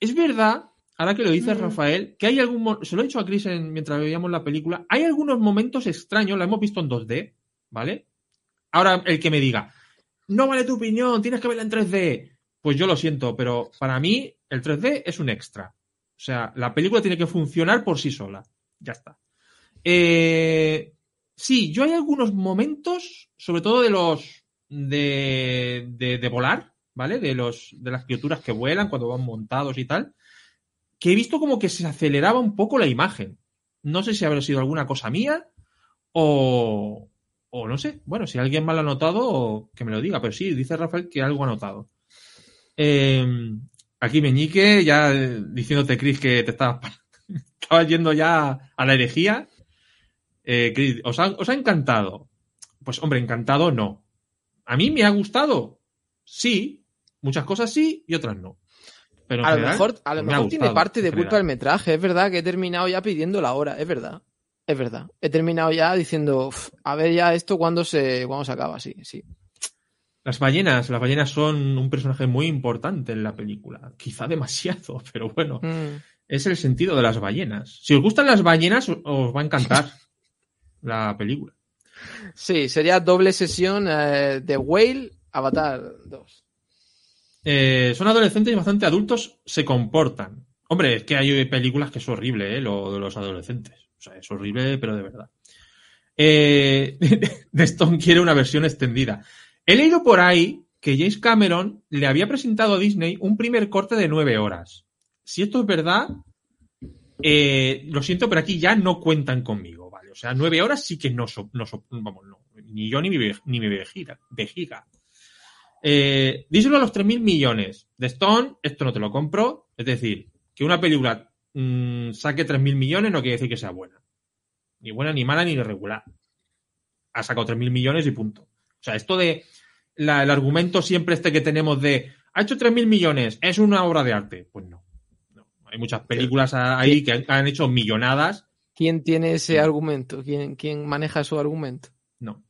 Es verdad, ahora que lo dice Mm. Rafael, que hay algún... Se lo he dicho a Chris en- mientras veíamos la película. Hay algunos momentos extraños, la hemos visto en 2D, ¿vale? Ahora, el que me diga, no vale tu opinión, tienes que verla en 3D. Pues yo lo siento, pero para mí el 3D es un extra. O sea, la película tiene que funcionar por sí sola. Ya está. Eh, sí, yo hay algunos momentos, sobre todo de los de, de, volar, ¿vale? De los de las criaturas que vuelan cuando van montados y tal, que he visto como que se aceleraba un poco la imagen. No sé si habrá sido alguna cosa mía o, o no sé. Bueno, si alguien mal ha notado, que me lo diga. Pero sí, dice Rafael que algo ha notado. Eh, aquí Meñique, ya eh, diciéndote, Chris, que te estabas, estabas yendo ya a la herejía. Eh, Chris, ¿os ha, ¿os ha encantado? Pues hombre, encantado no. ¿A mí me ha gustado? Sí. Muchas cosas sí y otras no. Pero A lo mejor, a lo me ha mejor tiene parte de general. culpa el metraje. Es verdad que he terminado ya pidiendo la hora. Es verdad. Es verdad. He terminado ya diciendo, "Uf, a ver ya esto cuándo se, cuándo se acaba. Sí, sí. Las ballenas, las ballenas son un personaje muy importante en la película. Quizá demasiado, pero bueno, Mm. es el sentido de las ballenas. Si os gustan las ballenas, os- va a encantar la película. Sí, sería doble sesión eh, de Whale, Avatar 2. Eh, son adolescentes y bastante adultos, se comportan. Hombre, es que hay películas que es horrible, ¿eh? Lo de los adolescentes. O sea, es horrible, pero de verdad. Eh, de Stone quiere una versión extendida. He leído por ahí que James Cameron le había presentado a Disney un primer corte de nueve horas. Si esto es verdad, eh, lo siento, pero aquí ya no cuentan conmigo, ¿vale? O sea, nueve horas sí que no, so- no vamos, no, ni yo ni mi, ni mi vejiga. vejiga. Eh, díselo a los 3.000 millones. De Stone, esto no te lo compro. Es decir, que una película mm, saque 3.000 millones no quiere decir que sea buena. Ni buena, ni mala, ni regular. Ha sacado 3.000 millones y punto. O sea, esto de la- el argumento siempre este que tenemos de ha hecho 3.000 millones, es una obra de arte. Pues no. No. Hay muchas películas ahí que han, han hecho millonadas. ¿Quién tiene ese argumento? ¿Quién, quién maneja su argumento? No.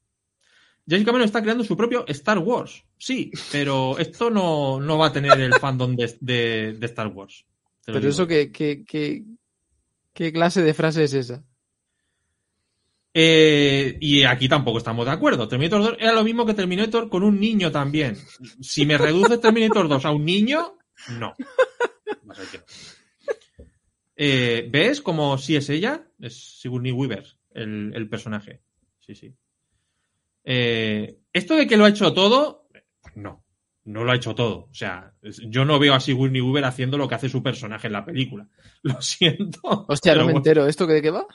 James Cameron está creando su propio Star Wars. Sí, pero esto no, no va a tener el fandom de, de- de Star Wars. Pero digo. eso, ¿qué, qué, qué, qué clase de frase es esa? Eh, y aquí tampoco estamos de acuerdo. Terminator 2 era lo mismo que Terminator con un niño también. Si me reduces Terminator 2 a un niño, no. Eh, ¿Ves como si es ella? Es Sigourney Weaver, el, el personaje. Sí, sí. Eh, esto de que lo ha hecho todo, no. No lo ha hecho todo. O sea, yo no veo a Sigourney Weaver haciendo lo que hace su personaje en la película. Lo siento. Hostia, no me bueno entero. ¿Esto de qué va?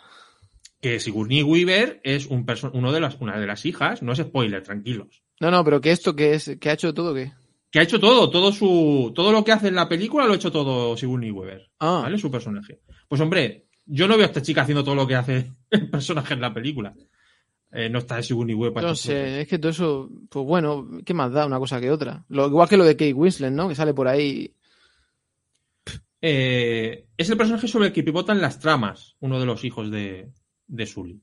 Que Sigourney Weaver es un uno de las, una de las hijas, no es spoiler, tranquilos. No, no, pero que esto que es, que ha hecho todo qué. Que ha hecho todo, todo su, todo lo que hace en la película lo ha hecho todo Sigourney Weaver, Ah, ¿vale? Su personaje. Pues hombre, yo no veo a esta chica haciendo todo lo que hace el personaje en la película. Eh, no está Sigourney Weaver para no cosas. sé, es que todo eso, pues bueno, ¿qué más da una cosa que otra? Lo, igual que lo de Kate Winslet, ¿no? Que sale por ahí. Eh, es el personaje sobre el que pivotan las tramas, uno de los hijos de, de Sully.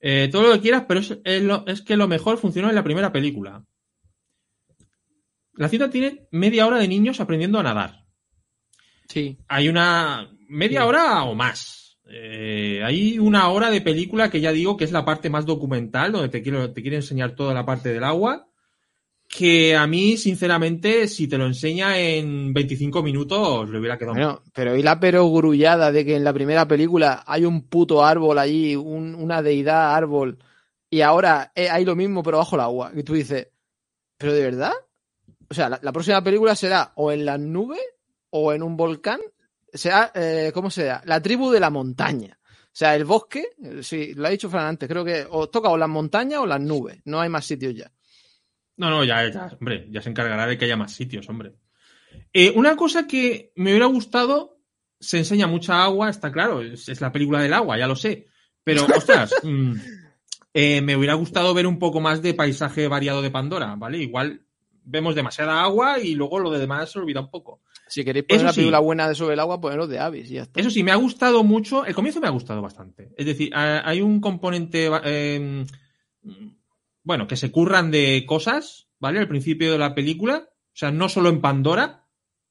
Eh, todo lo que quieras, pero es, es lo- es que lo mejor funcionó en la primera película. La cinta tiene media hora de niños aprendiendo a nadar. Sí. Hay una media Sí. hora o más. Eh, hay una hora de película que ya digo que es la parte más documental, donde te quiero, te quiere enseñar toda la parte del agua. Que a mí, sinceramente, si te lo enseña en 25 minutos, le hubiera quedado Bueno, pero y la perogrullada de que en la primera película hay un puto árbol allí, un- una deidad árbol y ahora eh, hay lo mismo pero bajo el agua. Y tú dices, ¿pero de verdad? O sea, la, próxima película será o en las nubes o en un volcán. Será, eh, ¿cómo será? La tribu de la montaña. O sea, el bosque, eh, sí, lo ha dicho Fran antes, creo que os toca o las montañas o las nubes. No hay más sitios ya. No, no, ya, ya, hombre, ya se encargará de que haya más sitios, hombre. Eh, una cosa que me hubiera gustado, se enseña mucha agua, está claro, es, es la película del agua, ya lo sé. Pero, ostras, mm, eh, me hubiera gustado ver un poco más de paisaje variado de Pandora, ¿vale? Igual vemos demasiada agua y luego lo de demás se olvida un poco. Si queréis poner Eso una sí. película buena de sobre el agua, poneros de Avis y ya está. Eso sí, me ha gustado mucho. El comienzo me ha gustado bastante. Es decir, ha- hay un componente. eh, bueno, que se curran de cosas, ¿vale? Al principio de la película. O sea, no solo en Pandora,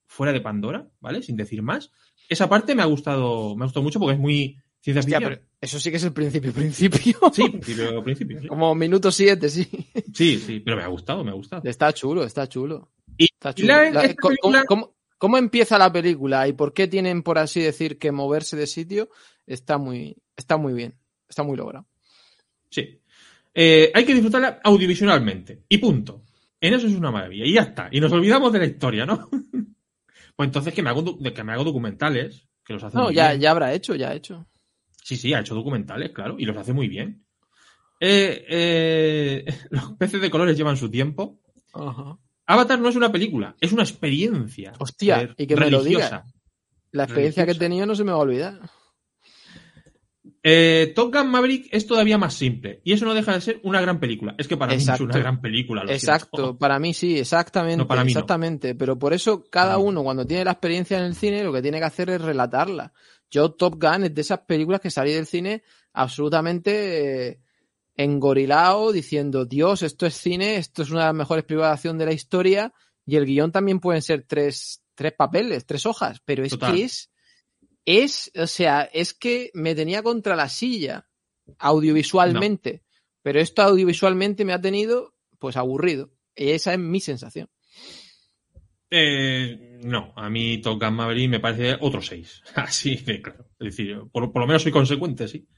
fuera de Pandora, ¿vale? Sin decir más. Esa parte me ha gustado, me ha gustado mucho porque es muy ciencia Hostia, ficción. pero eso sí que es el principio, principio. Sí, principio, principio. Sí. Como minuto 7, sí. sí, sí, pero me ha gustado, me ha gustado. Está chulo, está chulo. Y- Está chulo. la- La- esta ¿cómo- película- cómo, cómo empieza la película y por qué tienen, por así decir, que moverse de sitio? Está muy, está muy bien. Está muy logrado. Sí. Eh, hay que disfrutarla audiovisualmente. Y punto. En eso es una maravilla. Y ya está. Y nos olvidamos de la historia, ¿no? pues entonces que me hago, que me hago documentales, que los hace No, muy ya, bien. ya habrá hecho, ya ha hecho. Sí, sí, ha hecho documentales, claro, y los hace muy bien. Eh, eh, los peces de colores llevan su tiempo. Avatar no es una película, es una experiencia. Hostia, y que me lo religiosa. La experiencia que he Religiosa. tenido no se me va a olvidar. Eh, Top Gun Maverick es todavía más simple y eso no deja de ser una gran película. Es que para mí es una gran película. lo Exacto, siento. para mí sí, exactamente, No, para mí no. exactamente. Pero por eso cada uno cuando tiene la experiencia en el cine lo que tiene que hacer es relatarla. Yo Top Gun es de esas películas que salí del cine absolutamente eh, engorilado diciendo, Dios, esto es cine, esto es una de las mejores películas de la historia y el guion también pueden ser tres, tres papeles, tres hojas, pero es Total. que es, es, o sea, es que me tenía contra la silla audiovisualmente, pero esto audiovisualmente me ha tenido pues aburrido. Y esa es mi sensación. Eh, no, a mí Top Gun Maverick me parece otro 6. Así de claro. Es decir, por, por lo menos soy consecuente, sí.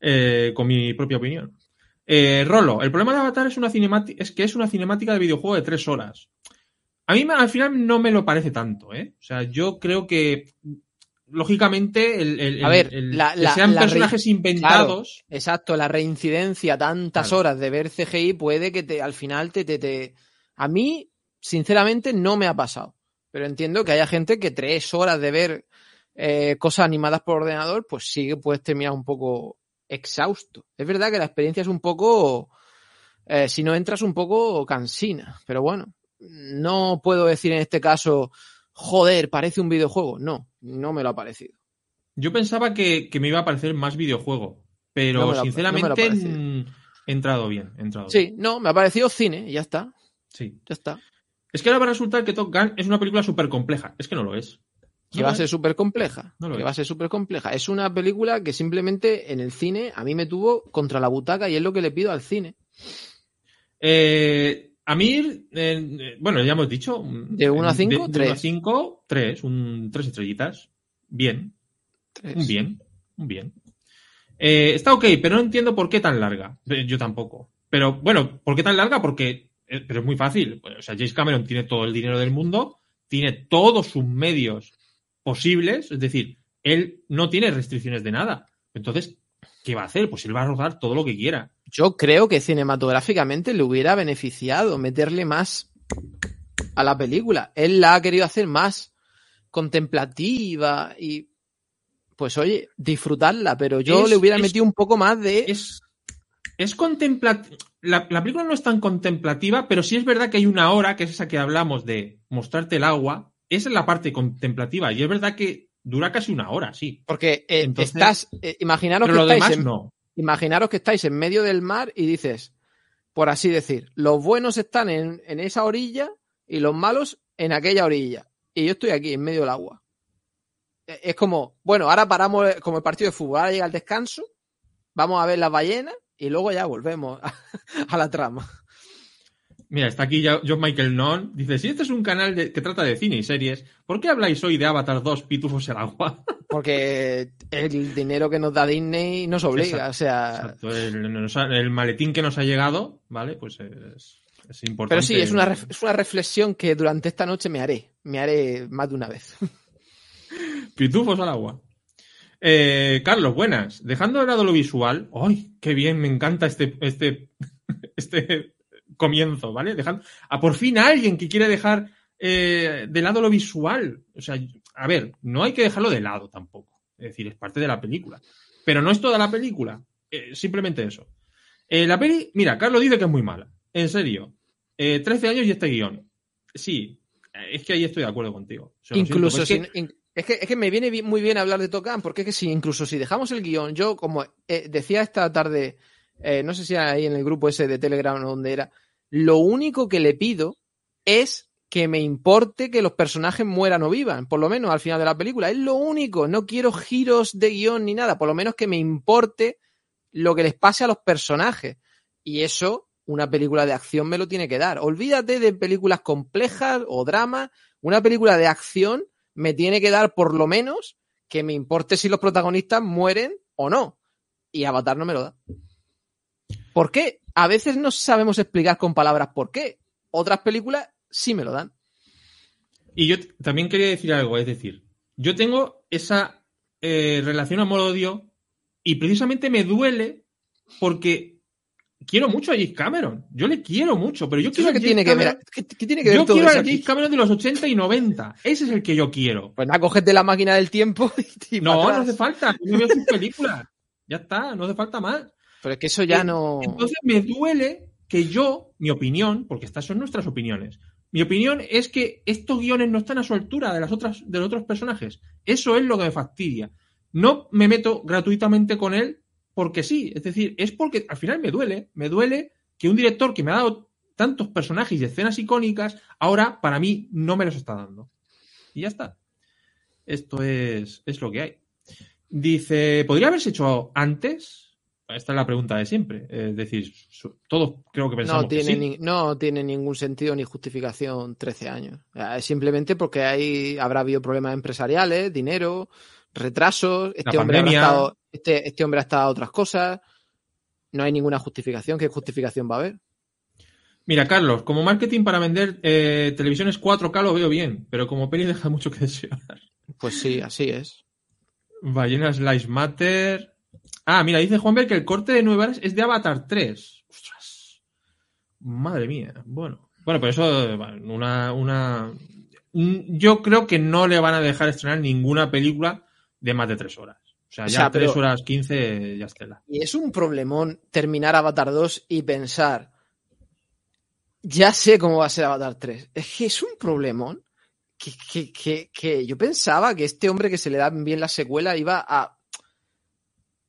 Eh, con mi propia opinión. Eh, Rolo, el problema de Avatar es, una es que es una cinemática de videojuego de tres horas. A mí al final no me lo parece tanto, ¿eh? O sea, yo creo que lógicamente el, el- A ver, el- la- que la- sean la personajes inventados. Exacto, la reincidencia, tantas Claro. horas de ver CGI puede que te, al final te, te, te- A mí, sinceramente, no me ha pasado. Pero entiendo que haya gente que tres horas de ver eh, cosas animadas por ordenador, pues sí que puedes terminar un poco exhausto. Es verdad que la experiencia es un poco, eh, si no entras, un poco cansina. Pero bueno, no puedo decir en este caso, joder, parece un videojuego. No, no me lo ha parecido. Yo pensaba que, que me iba a parecer más videojuego, pero No no sinceramente he entrado bien. He entrado bien. Sí, no, me ha parecido cine ya está, Sí. ya está. Es que ahora va a resultar que Top Gun es una película súper compleja. Es que no lo es. que va a ser súper compleja. No que es. va a ser súper compleja. Es una película que simplemente en el cine a mí me tuvo contra la butaca y es lo que le pido al cine. Eh, Amir, eh, eh, bueno, ya hemos dicho. mm, De uno a cinco, de- de uno a tres. cinco, tres. Un, tres estrellitas. Bien. Tres. Un bien. Un bien. Eh, está ok, pero no entiendo por qué tan larga. Eh, Yo tampoco. Pero bueno, ¿por qué tan larga? Porque eh, pero es muy fácil. O sea, James Cameron tiene todo el dinero del mundo, tiene todos sus medios posibles, es decir, él no tiene restricciones de nada. Entonces, ¿qué va a hacer? Pues él va a rodar todo lo que quiera. Yo creo que cinematográficamente le hubiera beneficiado meterle más a la película. Él la ha querido hacer más contemplativa y pues oye, disfrutarla, pero yo Es- le hubiera es- metido un poco más de... Es, es contemplativa. La, la película no es tan contemplativa, pero sí es verdad que hay una hora, que es esa que hablamos de mostrarte el agua. Esa es la parte contemplativa. Y es verdad que dura casi una hora, sí. Porque eh, Entonces- estás... eh, imaginaros Pero que lo estáis demás en, no. Imaginaros que estáis en medio del mar y dices, por así decir, los buenos están en, en esa orilla y los malos en aquella orilla. Y yo estoy aquí, en medio del agua. E- Es como, bueno, ahora paramos eh, como el partido de fútbol, ahora llega el descanso, vamos a ver las ballenas y luego ya volvemos a, a la trama. Mira, está aquí ya John Michael Non. Dice, si este es un canal de- que trata de cine y series, ¿por qué habláis hoy de Avatar 2, Pitufos el agua? Porque el dinero que nos da Disney nos obliga, Exacto, o sea... Exacto, el, maletín que nos ha llegado, ¿vale? Pues es, es importante. Pero sí, es una, es una reflexión que durante esta noche me haré. Me haré más de una vez. Pitufos al agua. Eh, Carlos, buenas. Dejando de lado lo visual. ¡Ay, qué bien! Me encanta este, este, este comienzo, ¿vale? Dejando, a por fin alguien que quiere dejar eh, de lado lo visual. O sea, a ver, no hay que dejarlo de lado tampoco. Es decir, es parte de la película. Pero no es toda la película. Eh, simplemente eso. Eh, la peli, mira, Carlos dice que es muy mala. En serio. Eh, 13 años y este guion. Sí, es que ahí estoy de acuerdo contigo. Incluso siento, si, es que- es, que, es que me viene muy bien hablar de Tokan, porque es que si incluso si dejamos el guion, yo como eh, decía esta tarde, eh, no sé si era ahí en el grupo ese de Telegram o donde era, lo único que le pido es que me importe que los personajes mueran o vivan, por lo menos al final de la película. Es lo único, no quiero giros de guion ni nada, por lo menos que me importe lo que les pase a los personajes. Y eso, una película de acción me lo tiene que dar. Olvídate de películas complejas o dramas, una película de acción me tiene que dar por lo menos que me importe si los protagonistas mueren o no. Y Avatar no me lo da. ¿Por qué? A veces no sabemos explicar con palabras por qué. Otras películas sí me lo dan. Y yo también quería decir algo, es decir, yo tengo esa eh, relación amor-odio y precisamente me duele porque quiero mucho a James Cameron. Yo le quiero mucho, pero yo quiero ¿Qué a tiene que ver? ¿Qué, qué tiene que ver Yo todo quiero a eso James? Cameron de los 80 y 90. Ese es el que yo quiero. Pues nada, cógete la máquina del tiempo y, y No, no hace falta. Yo veo sus películas. Ya está, no hace falta más. Pero es que eso ya Eh, no. Entonces me duele que yo, mi opinión, porque estas son nuestras opiniones, mi opinión es que estos guiones no están a su altura de las otras, de los otros personajes. Eso es lo que me fastidia. No me meto gratuitamente con él porque sí. Es decir, es porque al final me duele. Me duele que un director que me ha dado tantos personajes y escenas icónicas, ahora para mí no me los está dando. Y ya está. Esto es, es lo que hay. Dice, ¿podría haberse hecho antes? Esta es la pregunta de siempre. Es decir, todos creo que pensamos No que tiene, sí. ni- no tiene ningún sentido ni justificación 13 años. Simplemente porque hay, habrá habido problemas empresariales, dinero, retrasos. Este hombre, pandemia. estado, este, este hombre ha estado a otras cosas. No hay ninguna justificación. ¿Qué justificación va a haber? Mira, Carlos, como marketing para vender eh, televisiones 4K lo veo bien, pero como peli deja mucho que desear. Pues sí, así es. Ballenas Lives Matter. Ah, mira, dice Juanber que el corte de 9 horas es de Avatar 3. Ostras. Madre mía. Bueno. Bueno, pero eso, una, una. Yo creo que no le van a dejar estrenar ninguna película de más de 3 horas. O sea, O ya sea, 3 pero- horas 15 ya estela. Y es un problemón terminar Avatar 2 y pensar, ya sé cómo va a ser Avatar 3. Es que es un problemón que, que, que, que yo pensaba que este hombre que se le da bien la secuela iba a...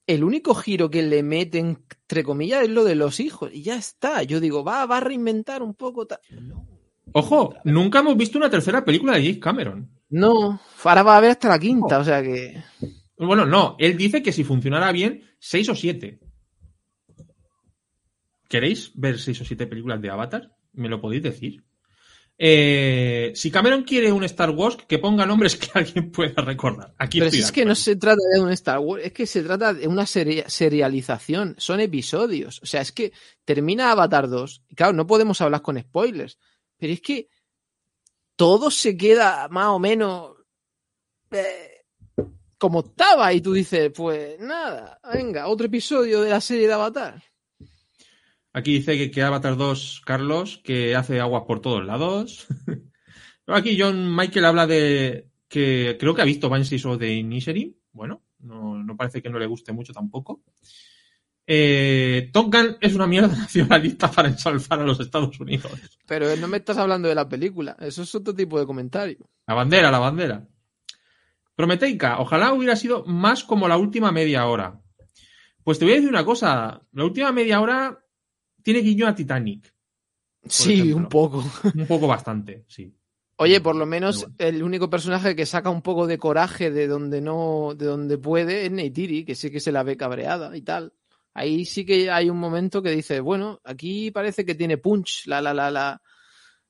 El único giro que le meten, entre comillas, es lo de los hijos. Y ya está. Yo digo, va, va a reinventar un poco. No. Ojo, nunca hemos visto una tercera película de James Cameron. No, ahora va a haber hasta la quinta, o sea que... Bueno, no, él dice que si funcionara bien, 6 o 7. ¿Queréis ver 6 o 7 películas de Avatar? ¿Me lo podéis decir? Eh, si Cameron quiere un Star Wars, que ponga nombres que alguien pueda recordar. Aquí Pero si es que no se trata de un Star Wars, es que se trata de una seri- serialización, son episodios. O sea, es que termina Avatar 2, y claro, no podemos hablar con spoilers, pero es que todo se queda más o menos eh, como estaba, y tú dices, pues nada, venga, otro episodio de la serie de Avatar. Aquí dice que, que Avatar 2, Carlos, que hace aguas por todos lados. Pero aquí John Michael habla de que creo que ha visto Banshees of the Inisherin. Bueno, no, no parece que no le guste mucho tampoco. Eh, Top Gun es una mierda nacionalista para ensalzar a los Estados Unidos. Pero no me estás hablando de la película, eso es otro tipo de comentario. La bandera, la bandera. Prometeica, ojalá hubiera sido más como la última media hora. Pues te voy a decir una cosa, la última media hora tiene guiño a Titanic. Sí, ejemplo. un poco. Un poco bastante, sí. Oye, por lo menos el único personaje que saca un poco de coraje de donde no, de donde puede es Neytiri, que sí que se la ve cabreada y tal. Ahí sí que hay un momento que dice, bueno, aquí parece que tiene punch, la, la, la, la.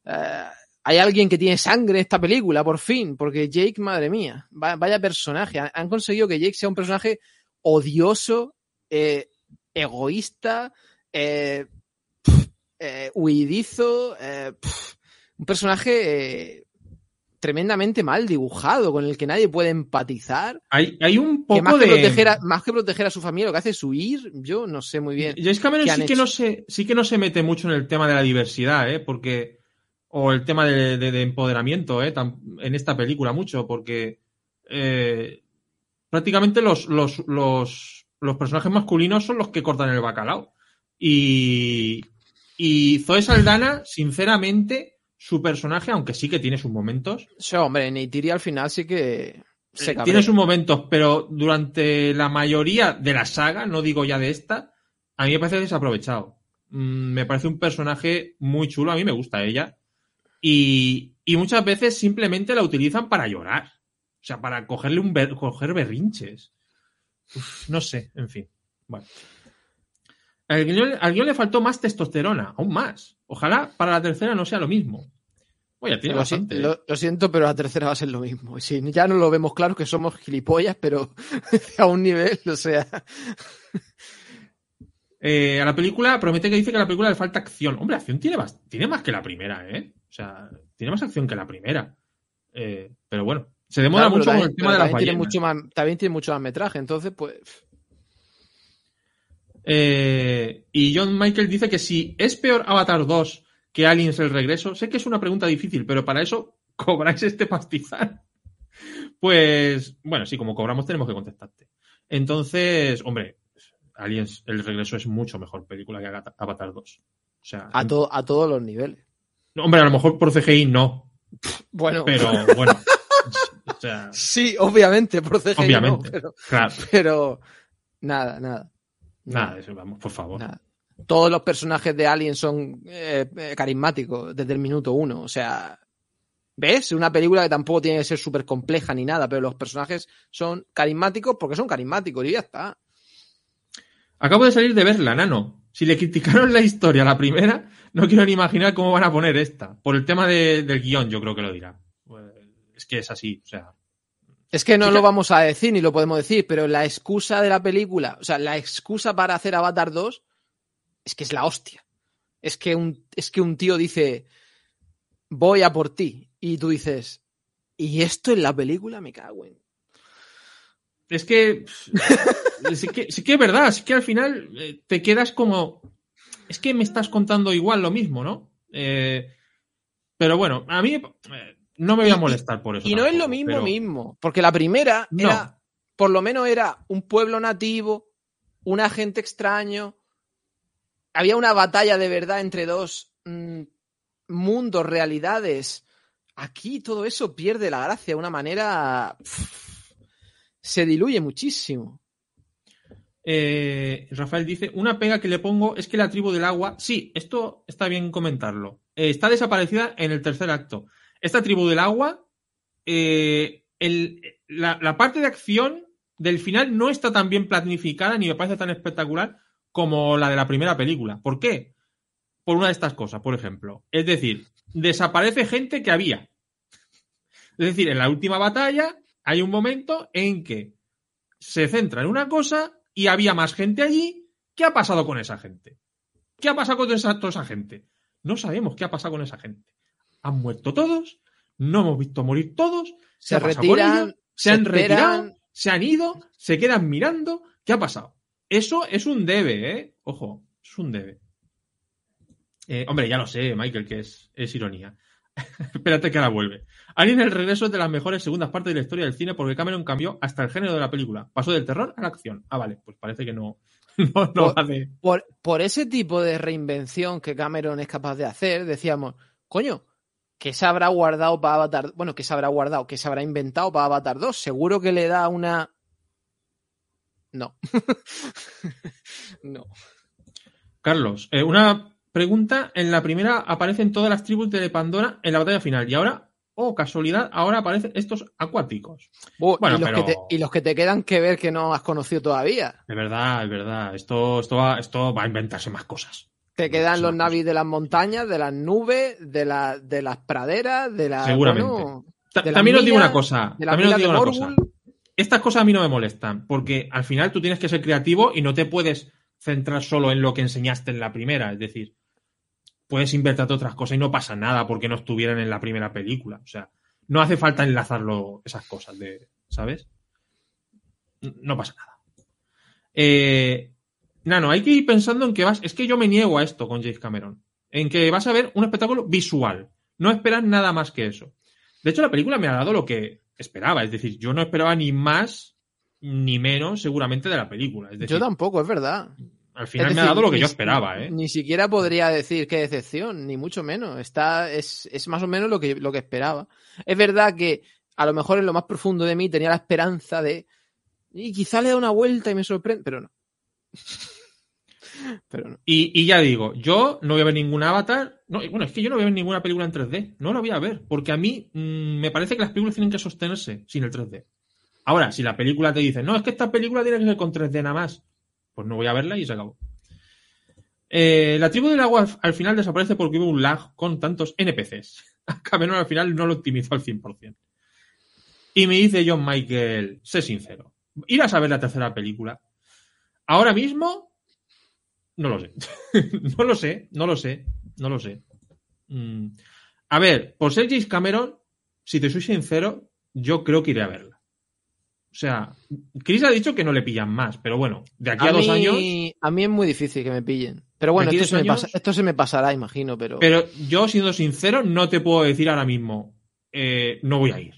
eh, hay alguien que tiene sangre en esta película, por fin, porque Jake, madre mía, vaya personaje. Han conseguido que Jake sea un personaje odioso, eh, egoísta, eh, eh, huidizo, un personaje tremendamente mal dibujado, con el que nadie puede empatizar. Hay, hay un poco más de... Que proteger a, más que proteger a su familia, lo que hace es huir, yo no sé muy bien. James Cameron sí que, no se, sí que no se mete mucho en el tema de la diversidad, ¿eh? Porque... O el tema de, empoderamiento, ¿eh? en esta película mucho, porque eh, prácticamente los, los, los, los, personajes masculinos son los que cortan el bacalao. Y, y Zoe Saldana, sinceramente, su personaje, aunque sí que tiene sus momentos. Sí, hombre, Neytiri al final sí que se eh, Tiene sus momentos, pero durante la mayoría de la saga, no digo ya de esta, a mí me parece desaprovechado. Mm, me parece un personaje muy chulo, a mí me gusta ella. Y, y muchas veces simplemente la utilizan para llorar. O sea, para cogerle un coger berrinches. no sé, en fin. Bueno. Al guion, le faltó más testosterona, aún más. Ojalá para la tercera no sea lo mismo. Oye, tiene lo, bastante. Lo, siento, pero la tercera va a ser lo mismo. Si ya no lo vemos claro que somos gilipollas, pero a un nivel, o sea. Eh, a la película, promete que dice que a la película le falta acción. Hombre, acción tiene más, tiene más que la primera, ¿eh? O sea, tiene más acción que la primera. Eh, pero bueno, se demora mucho con el tema de las tiene mucho más, También tiene mucho más metraje, entonces, pues. Eh, y John Michael dice que si es peor Avatar 2 que Aliens el regreso, sé que es una pregunta difícil, pero para eso cobráis este pastizal. Pues, bueno, sí, como cobramos tenemos que contestarte. Entonces, hombre, Aliens el regreso es mucho mejor película que Avatar 2. O sea, a, a todos los niveles. hombre, a lo mejor por CGI no. Bueno, pero bueno. sí, obviamente, por CGI obviamente, pero, claro. pero nada, nada. Nada, eso, vamos, por favor. Todos los personajes de Alien son eh, eh, carismáticos desde el minuto uno. O sea, ¿ves? Una película que tampoco tiene que ser súper compleja ni nada, pero los personajes son carismáticos porque son carismáticos y ya está. Acabo de salir de verla, Nano. Si le criticaron la historia la primera, no quiero ni imaginar cómo van a poner esta. Por el tema del guion, yo creo que lo dirá. Pues, es que es así, o sea. Es que no lo vamos a decir ni lo podemos decir, pero la excusa de la película, o sea, la excusa para hacer Avatar 2 es que es la hostia. Es que un, es que un tío dice, voy a por ti. Y tú dices, ¿y esto en la película? Me cago en. Es que. sí, que sí que es verdad, sí que al final eh, te quedas como. Es que me estás contando igual lo mismo, ¿no? Eh, pero bueno, a mí. Eh, no me voy a molestar por eso. Y no es lo mismo mismo, porque la primera era, por lo menos era un pueblo nativo, un agente extraño, había una batalla de verdad entre dos mm, mundos, realidades. Aquí todo eso pierde la gracia de una manera... se diluye muchísimo. Eh, Rafael dice, una pega que le pongo es que la tribu del agua, sí, esto está bien comentarlo, eh, está desaparecida en el tercer acto esta tribu del agua, eh, la, parte de acción del final no está tan bien planificada ni me parece tan espectacular como la de la primera película. ¿Por qué? Por una de estas cosas, por ejemplo. Es decir, desaparece gente que había. Es decir, en la última batalla hay un momento en que se centra en una cosa y había más gente allí. ¿Qué ha pasado con esa gente? ¿Qué ha pasado con toda esa gente? No sabemos qué ha pasado con esa gente han muerto todos, no hemos visto morir todos, se, retiran, se, han retirado, se han ido, se quedan mirando. ¿Qué ha pasado? Eso es un debe, ¿eh? Ojo, es un debe. Eh, hombre, ya lo sé, Michael, que es, es ironía. Espérate que ahora vuelve. Alien el regreso es de las mejores segundas partes de la historia del cine porque Cameron cambió hasta el género de la película. Pasó del terror a la acción. Ah, vale, pues parece que no, no, no por, por ese tipo de reinvención que Cameron es capaz de hacer, decíamos, coño, que se habrá guardado para Avatar, bueno, que se habrá guardado, que se habrá inventado para Avatar 2. Seguro que le da una... No. no. Carlos, eh, una pregunta. En la primera aparecen todas las tribus de Pandora en la batalla final. Y ahora, oh, casualidad, ahora aparecen estos acuáticos. bueno, y, los que te, y, los que te, quedan que ver que no has conocido todavía. Es verdad, es verdad. Esto, esto, va, esto va a inventarse más cosas. Te quedan los navis de las montañas, de las nubes, de, la, de las praderas, de la. Seguramente. bueno, Ta- de las También os digo una cosa. las También os digo una cosa. Estas cosas a mí no me molestan, porque al final tú tienes que ser creativo y no te puedes centrar solo en lo que enseñaste en la primera. Es decir, puedes invertirte otras cosas y no pasa nada porque no estuvieran en la primera película. O sea, no hace falta enlazarlo esas cosas, de, ¿sabes? No pasa nada. Eh, Nano, hay que ir pensando en que vas. Es que yo me niego a esto con James Cameron. En que vas a ver un espectáculo visual. No esperas nada más que eso. De hecho, la película me ha dado lo que esperaba. Es decir, yo no esperaba ni más ni menos, seguramente, de la película. Es decir, Yo tampoco, es verdad. al final me ha dado lo que yo esperaba, ¿eh? Ni siquiera podría decir qué decepción, ni mucho menos. Está, es, es más o menos lo que, lo que esperaba. Es verdad que a lo mejor en lo más profundo de mí tenía la esperanza de. Y quizá le da una vuelta y me sorprende, pero no. Y, ya digo, yo no voy a ver ningún avatar. No, bueno, es que yo no voy a ver ninguna película en 3D. No la voy a ver. Porque a mí mm, me parece que las películas tienen que sostenerse sin el 3D. Ahora, si la película te dice, no, es que esta película tiene que ser con 3D nada más, pues no voy a verla y se acabó. Eh, la tribu del agua al final desaparece porque hubo un lag con tantos NPCs. Cameron al final no lo optimizó al 100%. Y me dice John Michael, sé sincero, ¿irás a ver la tercera película? Ahora mismo, no lo sé. no lo sé, no lo sé, no lo sé. Mm. A ver, por ser James Cameron, si te soy sincero, yo creo que iré a verla. O sea, Chris ha dicho que no le pillan más, pero bueno, de aquí a, dos mí, años. A mí es muy difícil que me pillen. Pero bueno, esto se, me años- pasa- esto se me pasará, imagino, pero. Pero yo, siendo sincero, no te puedo decir ahora mismo, eh, no voy a ir.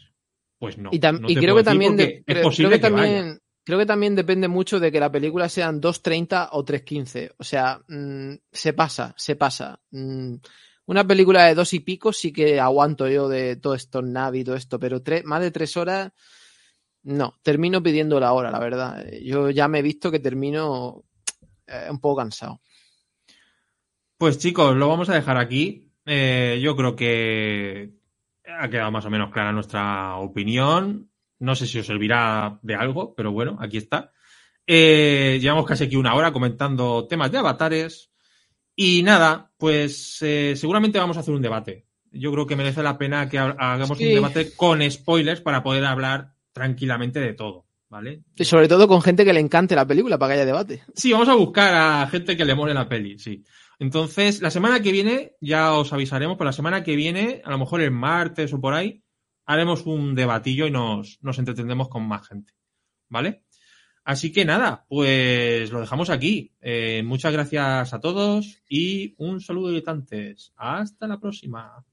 Pues no. y, no y creo que también, de- es creo, posible creo que que vaya. Creo que también depende mucho de que la película sean 2.30 o 3.15. O sea, mm, se pasa, se pasa. Mm, una película de dos y pico sí que aguanto yo de todo esto, Navi todo esto, pero tres, más de tres horas, no. Termino pidiendo la hora, la verdad. Yo ya me he visto que termino eh, un poco cansado. Pues chicos, lo vamos a dejar aquí. Eh, yo creo que ha quedado más o menos clara nuestra opinión. No sé si os servirá de algo, pero bueno, aquí está. Eh, llevamos casi aquí una hora comentando temas de avatares. Y nada, pues eh, seguramente vamos a hacer un debate. Yo creo que merece la pena que ha- hagamos Sí. un debate con spoilers para poder hablar tranquilamente de todo, ¿vale? Y sobre todo con gente que le encante la película para que haya debate. Sí, vamos a buscar a gente que le mole la peli, sí. Entonces, la semana que viene, ya os avisaremos, pero la semana que viene, a lo mejor el martes o por ahí, haremos un debatillo y nos, nos entretendremos con más gente. ¿Vale? Así que nada, pues lo dejamos aquí. Eh, muchas gracias a todos y un saludo diletantes. Hasta la próxima.